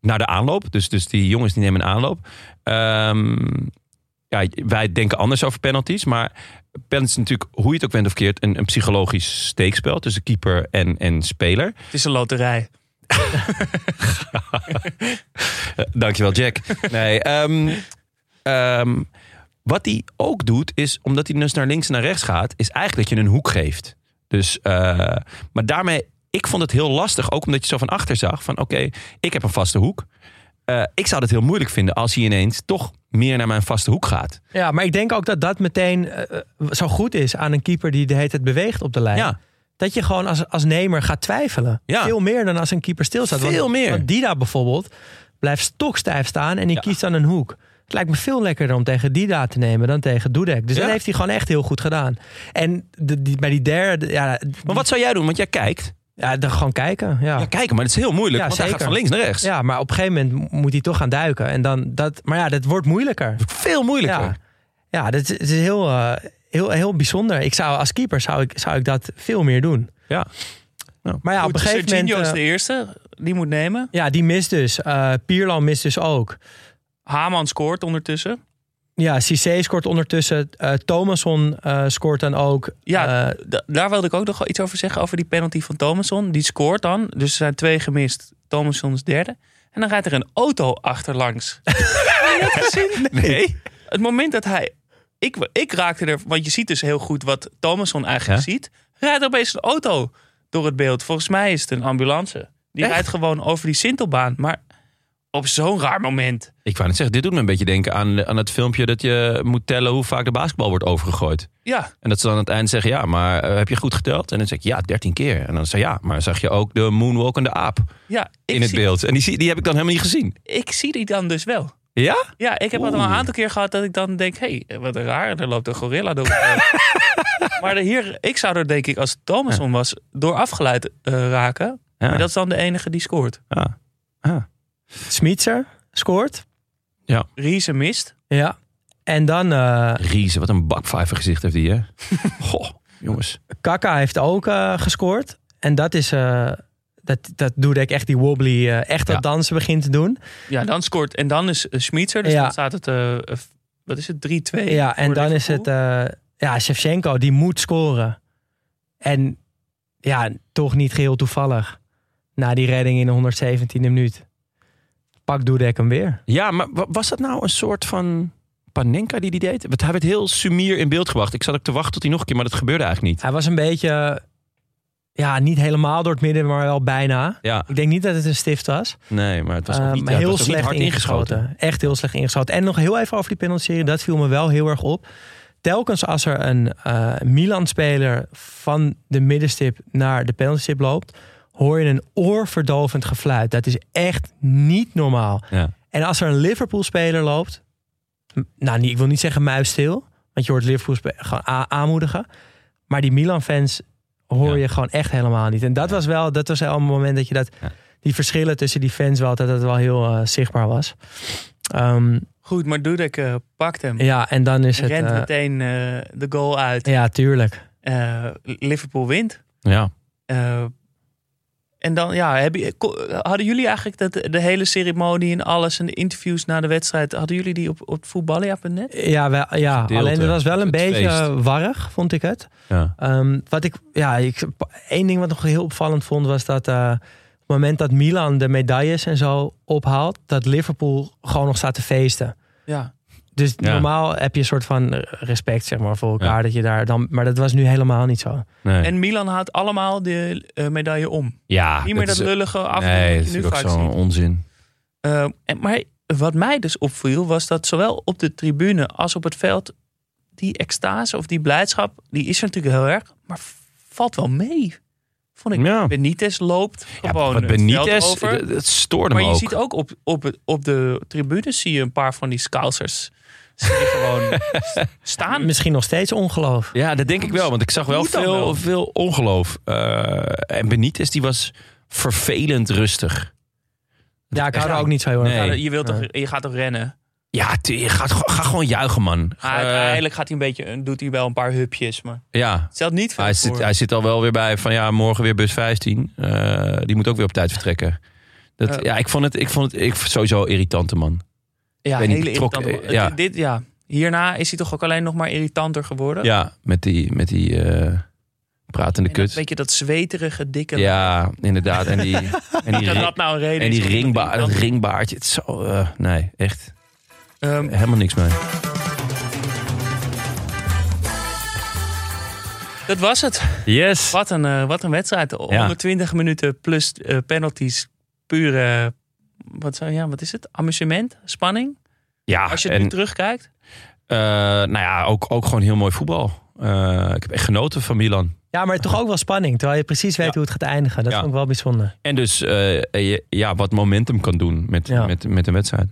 naar de aanloop. Dus, dus die jongens die nemen een aanloop. Ehm, ja, wij denken anders over penalties, maar penalties is natuurlijk, hoe je het ook bent of keert, een, een psychologisch steekspel tussen keeper en, en speler. Het is een loterij. Dankjewel, Jack. Nee, ehm, ehm, wat hij ook doet, is omdat hij dus naar links en naar rechts gaat, is eigenlijk dat je een hoek geeft. Dus, eh, maar daarmee, ik vond het heel lastig, ook omdat je zo van achter zag: van oké, ik heb een vaste hoek. Eh, ik zou het heel moeilijk vinden als hij ineens toch meer naar mijn vaste hoek gaat. Ja, maar ik denk ook dat dat meteen eh, eh, zo goed is aan een keeper die de hele tijd beweegt op de lijn. Ja, Dat je gewoon als, als nemer gaat twijfelen. Ja. Veel meer dan als een keeper stilstaat. Want- Veel meer. Want Dida bijvoorbeeld blijft stokstijf staan en die Ja. kiest dan een hoek. Het lijkt me veel lekkerder om tegen Dida te nemen dan tegen Dudek. Dus Ja? dat heeft hij gewoon echt heel goed gedaan. En de, die, bij die derde, ja, Maar wat zou jij doen? Want jij kijkt. Ja, dan gewoon kijken. Ja. Ja, kijken, maar het is heel moeilijk. Ja, want hij gaat zeker. van links naar rechts. Ja, maar op een gegeven moment moet hij toch gaan duiken. En dan dat, maar ja, dat wordt moeilijker. Veel moeilijker. Ja, ja dat is, is heel, eh, heel, heel bijzonder. Ik zou als keeper zou ik, zou ik dat veel meer doen. Ja. Maar ja, op een gegeven moment. is eh, de eerste. Die moet nemen. ja, die mist dus. Eh Pierlo mist dus ook. Haman scoort ondertussen. Ja, Cissé scoort ondertussen. eh Thomasson eh, scoort dan ook. Ja, Eh, daar wilde ik ook nog iets over zeggen. Over die penalty van Thomasson. Die scoort dan. Dus er zijn twee gemist. Thomasson is derde. En dan rijdt er een auto achterlangs. Heb je dat gezien? Nee. Het moment dat hij... Ik, ik raakte er... Want je ziet dus heel goed wat Thomasson eigenlijk Ja. ziet. Rijdt er opeens een auto door het beeld. Volgens mij is het een ambulance. Die Echt? rijdt gewoon over die Sintelbaan. Maar op zo'n raar moment. Ik wou net zeggen, dit doet me een beetje denken aan, aan het filmpje dat je moet tellen hoe vaak de basketbal wordt overgegooid. Ja, En dat ze dan aan het eind zeggen, ja, maar eh, heb je goed geteld? En dan zeg ik, ja, 13 keer. En dan zeg je, ja, maar zag je ook de moonwalk en de aap ja in het zie, beeld? En die, zie- die heb ik dan helemaal niet gezien. ik zie die dan dus wel. Ja? Ja, ik heb al een aantal keer gehad dat ik dan denk... hé, hey, wat raar, er loopt een gorilla door. maar de hier, ik zou er denk ik, als het Thomason was... door afgeleid eh, raken. Ja. Maar dat is dan de enige die scoort. ja. Ah. Smitser scoort. Riese mist. Ja. En dan eh Riese, wat een bakvijver gezicht heeft die, hè? Goh, jongens. Kaka heeft ook eh, gescoord. En dat is. eh, dat, dat doe ik echt die wobbly. eh, echt dat Ja. dansen begint te doen. Ja, dan scoort... En dan is uh, Schmitzer. Dus Ja. dan staat het... eh, eh, wat is het? 3-2. Ja, en voor dan is Liverpool. het. eh, ja, Shevchenko, die moet scoren. En ja, toch niet geheel toevallig. Na die redding in de 117e minuut. Pak Dudek hem weer. Ja, maar wa- was dat nou een soort van Panenka die die deed? Want hij werd heel sumier in beeld gebracht. Ik zat ook te wachten tot hij nog een keer, maar dat gebeurde eigenlijk niet. Hij was een beetje. Ja, niet helemaal door het midden, maar wel bijna. Ja, Ik denk niet dat het een stift was. nee, maar het was ook Uh, niet, ja, heel was ook slecht hard ingeschoten. ingeschoten. Echt heel slecht ingeschoten. En nog heel even over die penalty Dat viel me wel heel erg op. Telkens als er een eh, Milan-speler van de middenstip naar de penaltystip loopt... hoor je een oorverdovend gefluit. Dat is echt niet normaal. Ja. En als er een Liverpool-speler loopt... Nou, niet, ik wil niet zeggen muisstil. Want je hoort Liverpool gewoon aanmoedigen. Maar die Milan-fans hoor Ja. je gewoon echt helemaal niet. En dat was wel, dat was wel een moment dat je dat... Ja. Die verschillen tussen die fans wel, dat het wel heel eh, zichtbaar was. Ehm, Goed, maar Dudek eh, pakt hem. ja, en dan is het... rent eh, meteen eh, de goal uit. ja, tuurlijk. Eh, Liverpool wint. Ja. En dan, ja, heb je, ko- hadden jullie eigenlijk dat, de hele ceremonie en alles en de interviews na de wedstrijd, hadden jullie die op, op voetballia.net? Ja, wel, ja alleen het was wel een beetje feest. warrig, vond ik het. Ja. Ehm, wat ik, ja, ik, één ding wat nog heel opvallend vond was dat eh, op het moment dat Milan de medailles en zo ophaalt, dat Liverpool gewoon nog staat te feesten. Ja. Dus Ja. normaal heb je een soort van respect zeg maar, voor elkaar. Ja. Dat je daar dan, maar dat was nu helemaal niet zo. Nee. En Milan haalt allemaal de eh, medaille om. ja, Niet meer dat is- lullige af Nee, dat dat is je ook zo'n onzin. Eh, en, maar wat mij dus opviel, was dat zowel op de tribune als op het veld, die extase of die blijdschap, die is er natuurlijk heel erg, maar valt wel mee. Vond ik. Ja. Benitez loopt Ja, gewoon wat het veld Benitez, over. dat- dat stoorde Maar me je ook. ziet ook op, op, het- op de tribunes zie je een paar van die scousers je gewoon staan. Misschien nog steeds ongeloof. Ja, dat denk ik wel. Want ik zag wel Moet veel, wel. veel ongeloof. Eh, en Benitez die was vervelend rustig. Ja, ik hou er ook niet zo heel erg Nee. je, wilt toch, je gaat toch rennen? Ja, je gaat, ga gewoon juichen, man. Maar Eh, uiteindelijk gaat hij een beetje, doet hij wel een paar hupjes, maar ja, stelt niet veel hij voor. zit, hij zit al wel weer bij van ja, morgen weer bus 15. Eh, die moet ook weer op tijd vertrekken. Dat, Ja. ja, ik vond het, ik vond het ik, sowieso irritante man. Ja, weet niet, hele trok- irritant. eh, ja. Dit, ja. Hierna is hij toch ook alleen nog maar irritanter geworden. Ja, met die, met die eh, pratende kut. beetje dat zweterige, dikke... Ja, inderdaad. En die, en die, Dat nou een reden en die dat ringba dat irritant- ringbaardje. Het zo, eh, nee, echt Ehm, helemaal niks mee. dat was het. Yes. Wat een, eh, wat een wedstrijd. 120 minuten plus eh, penalties. Pure, wat, zou, ja, wat is het? Amusement? Spanning? Ja, Als je het en nu terugkijkt. eh, nou ja, ook, ook gewoon heel mooi voetbal. Eh, ik heb echt genoten van Milan. Ja, maar toch ook wel spanning. Terwijl je precies weet Ja. hoe het gaat eindigen. Dat Ja. vond ik wel bijzonder. En dus eh, je- ja, wat momentum kan doen met, Ja. met, met een wedstrijd.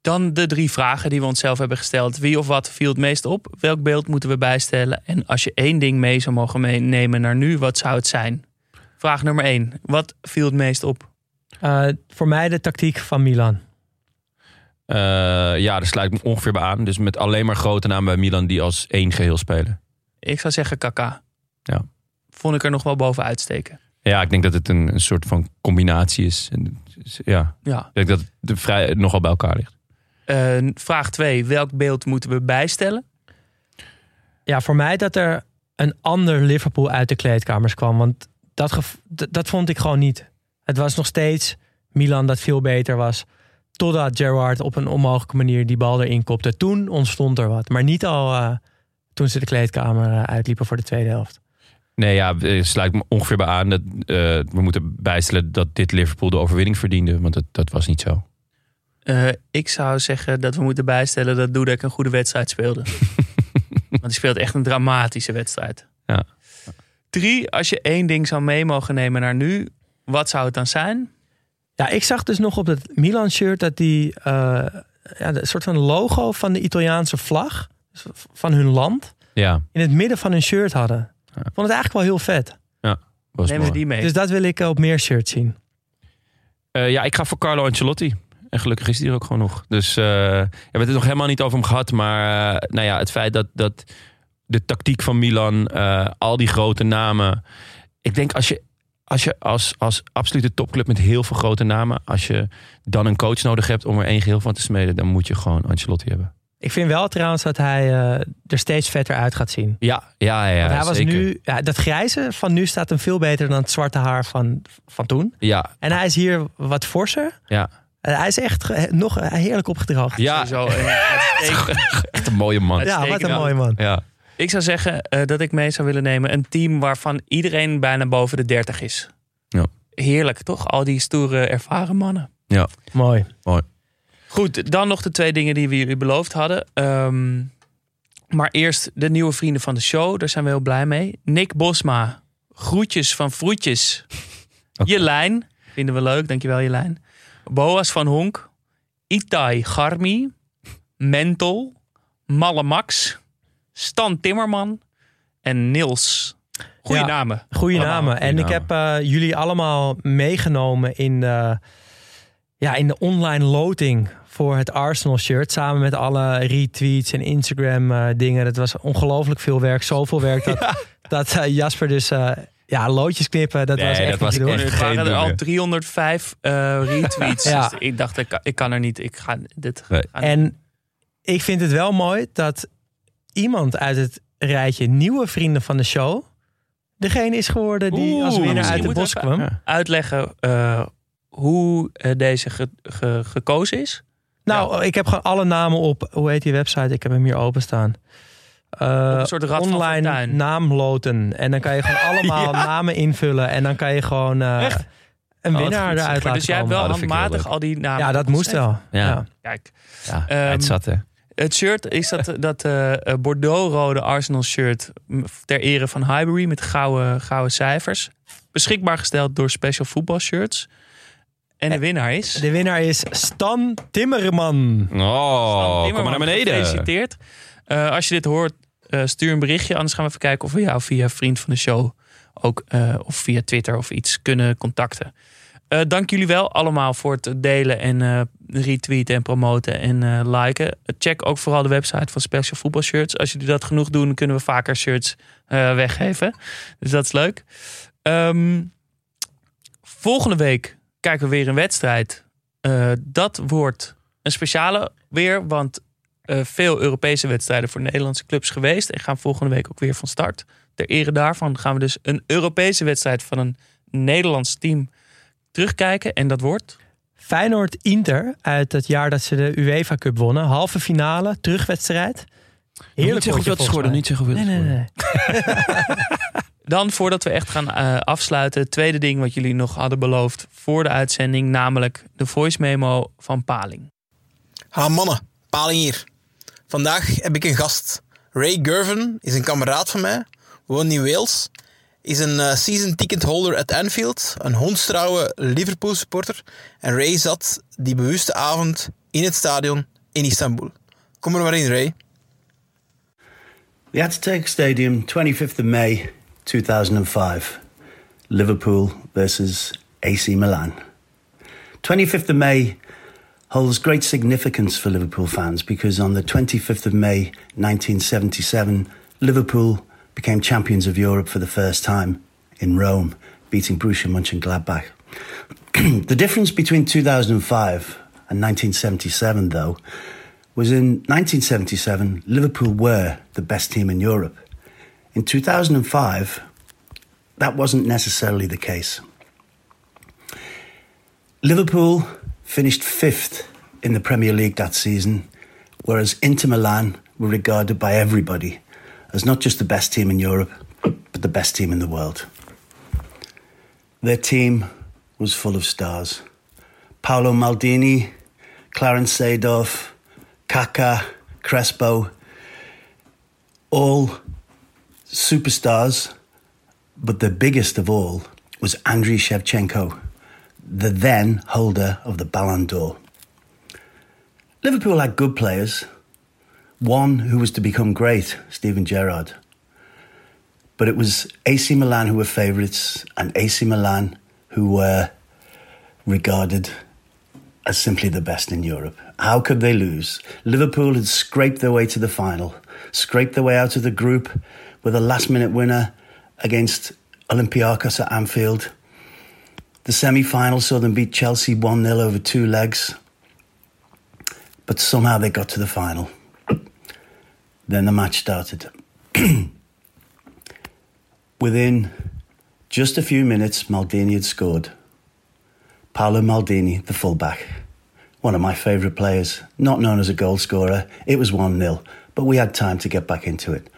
Dan de drie vragen die we onszelf hebben gesteld. Wie of wat viel het meest op? Welk beeld moeten we bijstellen? En als je één ding mee zou mogen meenemen naar nu, wat zou het zijn? Vraag nummer één. Wat viel het meest op? Eh, voor mij de tactiek van Milan. Eh, ja, daar sluit ik me ongeveer bij aan. Dus met alleen maar grote namen bij Milan die als één geheel spelen. Ik zou zeggen Kaka. Ja. Vond ik er nog wel bovenuit steken. Ja, ik denk dat het een, een soort van combinatie is. En, ja, Ja. ik denk dat het de vrij, nogal bij elkaar ligt. Eh, vraag twee. Welk beeld moeten we bijstellen? Ja, voor mij dat er een ander Liverpool uit de kleedkamers kwam. Want dat, dat vond ik gewoon niet. Het was nog steeds Milan dat veel beter was. Totdat Gerrard op een onmogelijke manier die bal erin kopte. Toen ontstond er wat. Maar niet al eh, toen ze de kleedkamer eh, uitliepen voor de tweede helft. Nee, ja, eh, sluit me ongeveer bij aan. Dat, eh, we moeten bijstellen dat dit Liverpool de overwinning verdiende. Want dat, dat was niet zo. Eh, ik zou zeggen dat we moeten bijstellen dat Dudek een goede wedstrijd speelde. Want hij speelt echt een dramatische wedstrijd. Ja. Drie, als je één ding zou mee mogen nemen naar nu, wat zou het dan zijn? Ja, ik zag dus nog op het Milan-shirt dat die eh, ja, de soort van logo van de Italiaanse vlag, dus van hun land, Ja, in het midden van hun shirt hadden. Ik vond het eigenlijk wel heel vet. was Nemen we mooi. die mee? Dus dat wil ik eh, op meer shirts zien. Eh, ja, ik ga voor Carlo Ancelotti. En gelukkig is hij er ook gewoon nog. Dus eh, ja, we hebben het nog helemaal niet over hem gehad. Maar eh, nou ja, het feit dat, dat de tactiek van Milan, eh, al die grote namen. Ik denk als je als, je als, als absolute topclub met heel veel grote namen, als je dan een coach nodig hebt om er één geheel van te smeden, dan moet je gewoon Ancelotti hebben. Ik vind wel trouwens dat hij eh, er steeds vetter uit gaat zien. Ja, ja, ja. Want hij was zeker. nu, ja, dat grijze van nu staat hem veel beter dan het zwarte haar van, van toen. Ja, En hij is hier wat forser. ja. En hij is echt nog heerlijk opgedroogd. Ja, eh, uitstekend. echt een mooie man. Ja, wat een mooie man. Ja. Ik zou zeggen eh, dat ik mee zou willen nemen een team waarvan iedereen bijna boven de 30 is. Ja. Heerlijk, toch? Al die stoere, ervaren mannen. Mooi. Goed, dan nog de twee dingen die we jullie beloofd hadden. Ehm, maar eerst de nieuwe vrienden van de show. Daar zijn we heel blij mee. Nick Bosma. Groetjes van Vroetjes. Jelijn. Vinden we leuk, dankjewel Jelijn. Boas van Honk. Itai Garmi. Mental. Malle Max. Stan Timmerman. En Niels. Goeie Ja. namen. Goeie Allemaal namen. goeie En ik namen. heb eh, jullie allemaal meegenomen in de, ja, in de online loting voor het Arsenal shirt. Samen met alle retweets en Instagram eh, dingen. Dat was ongelooflijk veel werk. Zoveel werk dat, dat eh, Jasper dus... eh, ja, loodjes knippen, dat Nee, was echt dat was niet te doen. echt Er waren er al doen, 305 eh, retweets. Ja. Dus ik dacht, ik kan, ik kan er niet. Ik ga dit. En ik vind het wel mooi dat iemand uit het rijtje nieuwe vrienden van de show... degene is geworden die Oeh, als winnaar uit de moeten bos kwam. Ja. uitleggen eh, hoe eh, deze ge- ge- gekozen is? Nou, ik heb gewoon alle namen op. Hoe heet die website? Ik heb hem hier openstaan. Eh, Op een soort Rad van online Fortuin. naamloten. En dan kan je gewoon allemaal namen invullen. En dan kan je gewoon eh, Echt? een Oh, winnaar eruit laten dus jij hebt wel Oh, handmatig al die namen. Ja, dat moest wel. Ja. Ja. Kijk, Ja, Ehm, het zat hè. Het shirt is dat, dat eh, eh, Bordeaux-rode Arsenal shirt ter ere van Highbury met gouden, gouden cijfers. Beschikbaar gesteld door Special Football Shirts. En de winnaar is... De winnaar is Stan Timmerman. Oh, kom maar Timmerman, naar beneden. Gefeliciteerd. Eh, als je dit hoort, eh, stuur een berichtje. Anders gaan we even kijken of we jou via vriend van de show ook eh, of via Twitter of iets kunnen contacten. Eh, dank jullie wel allemaal voor het delen en eh, retweeten en promoten en eh, liken. Check ook vooral de website van Special Football Shirts. Als jullie dat genoeg doen, kunnen we vaker shirts eh, weggeven. Dus dat is leuk. Ehm, volgende week kijken we weer een wedstrijd. Eh, dat wordt een speciale weer, want veel Europese wedstrijden voor Nederlandse clubs geweest. En gaan volgende week ook weer van start. Ter ere daarvan gaan we dus een Europese wedstrijd van een Nederlands team terugkijken. En dat wordt. Feyenoord Inter uit het jaar dat ze de UEFA Cup wonnen. Halve finale, terugwedstrijd. Niet Heerlijk zeggen hoeveel. Niet zeggen hoeveel Nee, nee, nee. Dan, voordat we echt gaan eh, afsluiten, het tweede ding wat jullie nog hadden beloofd voor de uitzending, namelijk de voice memo van Paling. Ha mannen, Paling hier. Vandaag heb ik een gast. Ray Gervin is een kameraad van mij, woont in Wales, is een eh, season ticket holder at Anfield, een hondstrouwe Liverpool supporter. En Ray zat die bewuste avond in het stadion in Istanbul. Kom er maar in, Ray. The Atatürk Stadium, 25th of May 2005. Liverpool versus AC Milan. 25th of May holds great significance for Liverpool fans because on the 25th of May 1977, Liverpool became champions of Europe for the first time in Rome, beating Borussia Mönchengladbach. the difference between 2005 and 1977, though, was in 1977, Liverpool were the best team in Europe. In 2005, that wasn't necessarily the case. Liverpool finished fifth in the Premier League that season, whereas Inter Milan were regarded by everybody as not just the best team in Europe, but the best team in the world. Their team was full of stars. Paolo Maldini, Clarence Seedorf, Kaká, Crespo, all superstars, but the biggest of all was Andriy Shevchenko, the then holder of the Ballon d'Or. Liverpool had good players, one who was to become great, Steven Gerrard. But it was AC Milan who were favourites and AC Milan who were regarded as simply the best in Europe. How could they lose? Liverpool had scraped their way to the final, scraped their way out of the group with a last minute winner against Olympiacos at Anfield. The semi final saw them beat Chelsea 1 0 over two legs, but somehow they got to the final. Then the match started. Within just a few minutes, Maldini had scored. Paolo Maldini, the fullback, one of my favourite players, not known as a goal scorer. It was 1 0, but we had time to get back into it.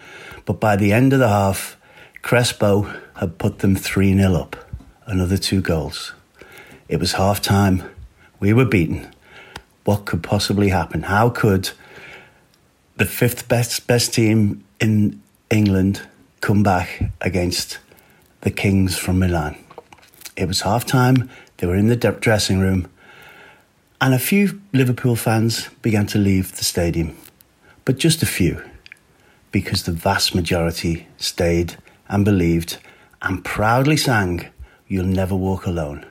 But by the end of the half, Crespo had put them 3 0 up, another two goals. It was half time. We were beaten. What could possibly happen? How could the fifth best best team in England come back against the Kings from Milan? It was half time. They were in the dressing room, and a few Liverpool fans began to leave the stadium, but just a few, because the vast majority stayed and believed and proudly sang, You'll Never Walk Alone.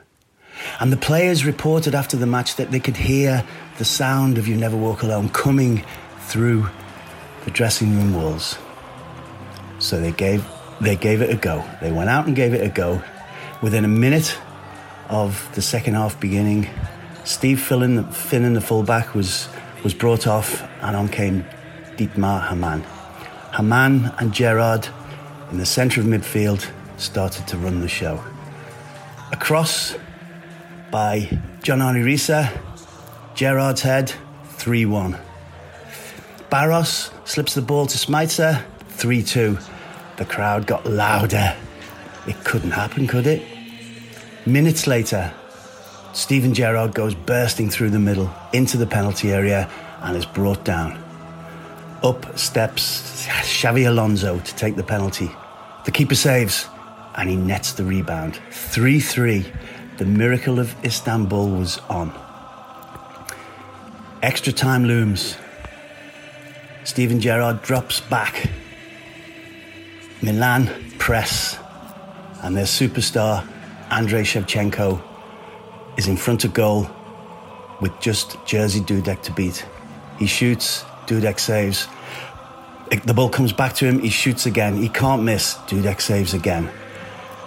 And the players reported after the match that they could hear the sound of You Never Walk Alone coming through the dressing room walls. So they gave, they gave it a go. They went out and gave it a go. Within a minute of the second half beginning, Steve Finnan, Finnan the fullback, was, was brought off, and on came Dietmar Hamann. Hamann and Gerard in the centre of midfield started to run the show. Across by John Arne Risa, Gerard's head, 3 1. Barros slips the ball to Smeitzer, 3 2. The crowd got louder. It couldn't happen, could it? Minutes later, Stephen Gerrard goes bursting through the middle into the penalty area and is brought down. Up steps Xavi Alonso to take the penalty. The keeper saves and he nets the rebound. 3 3. The miracle of Istanbul was on. Extra time looms. Stephen Gerrard drops back. Milan press, and their superstar, Andrei Shevchenko, is in front of goal with just Jersey Dudek to beat. He shoots, Dudek saves. The ball comes back to him, he shoots again. He can't miss, Dudek saves again.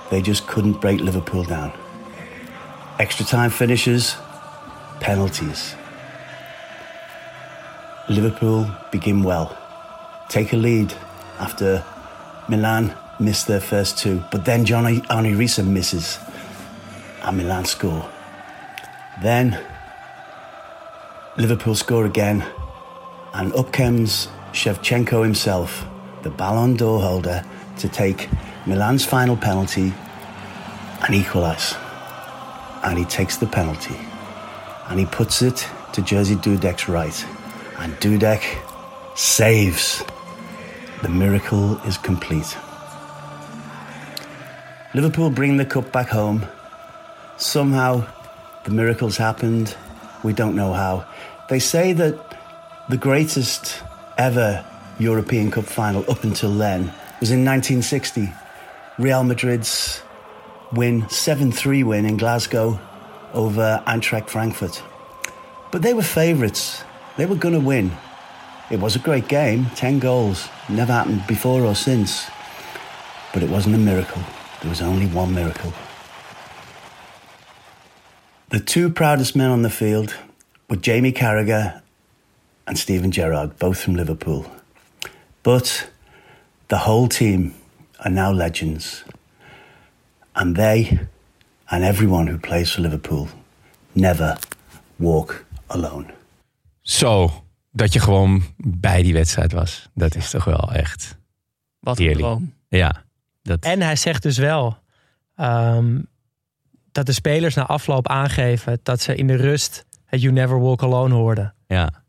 They just couldn't break Liverpool down. Extra time finishes, penalties. Liverpool begin well, take a lead after Milan missed their first two, but then Johnny Arnie Risa misses and Milan score. Then Liverpool score again, and up comes Shevchenko himself, the Ballon d'Or holder, to take Milan's final penalty and equalise. And he takes the penalty and he puts it to Jersey Dudek's right. And Dudek saves. The miracle is complete. Liverpool bring the cup back home. Somehow the miracles happened. We don't know how. They say that the greatest ever European Cup final up until then was in 1960. Real Madrid's win, 7 3 win in Glasgow over Eintracht Frankfurt. But they were favourites. They were going to win. It was a great game, 10 goals. Never happened before or since. But it wasn't a miracle. There was only one miracle. The two proudest men on the field were Jamie Carragher and Steven Gerrard, both from Liverpool. But the whole team are now legends. And they and everyone who plays for Liverpool never walk alone. Zo, dat je gewoon bij die wedstrijd was. Dat is toch wel echt Wat een heerlijk. droom. Ja, dat, En hij zegt dus wel ehm, dat de spelers na afloop aangeven dat ze in de rust het You Never Walk Alone hoorden. ja.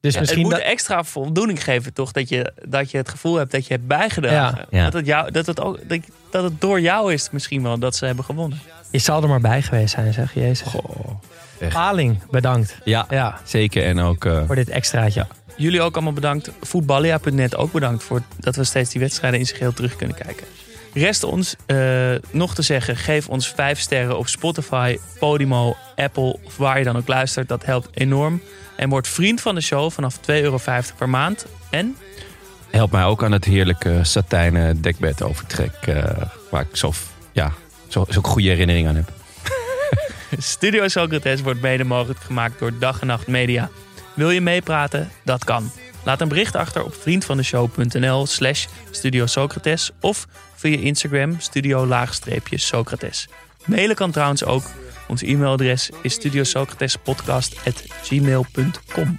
Dus Het misschien moet dat, extra voldoening geven, toch? Dat je, dat je het gevoel hebt dat je hebt bijgedragen. Ja. Ja. Dat, het jou, dat, het ook, dat, dat het door jou is misschien wel dat ze hebben gewonnen. je zal er maar bij geweest zijn, zeg Jezus. Echt. Paling, bedankt Ja, Ja. zeker. En ook eh, voor dit extraatje. Jullie ook allemaal bedankt. Voetballia.net ook bedankt voor dat we steeds die wedstrijden in zijn geheel terug kunnen kijken. Rest ons eh, nog te zeggen, geef ons 5 sterren op Spotify, Podimo, Apple of waar je dan ook luistert. Dat helpt enorm. En word vriend van de show vanaf 2,50 euro per maand. En helpt mij ook aan het heerlijke satijnen dekbed overtrek. eh, waar ik zo, ja, zo, zo goede herinnering aan heb. Studio Socrates wordt mede mogelijk gemaakt door Dag en Nacht Media. Wil je meepraten? Dat kan. Laat een bericht achter op vriendvandeshow.nl slash Studio Socrates of via Instagram studio-socrates. Mailen kan trouwens ook. Ons e-mailadres is studiosocratespodcast.gmail.com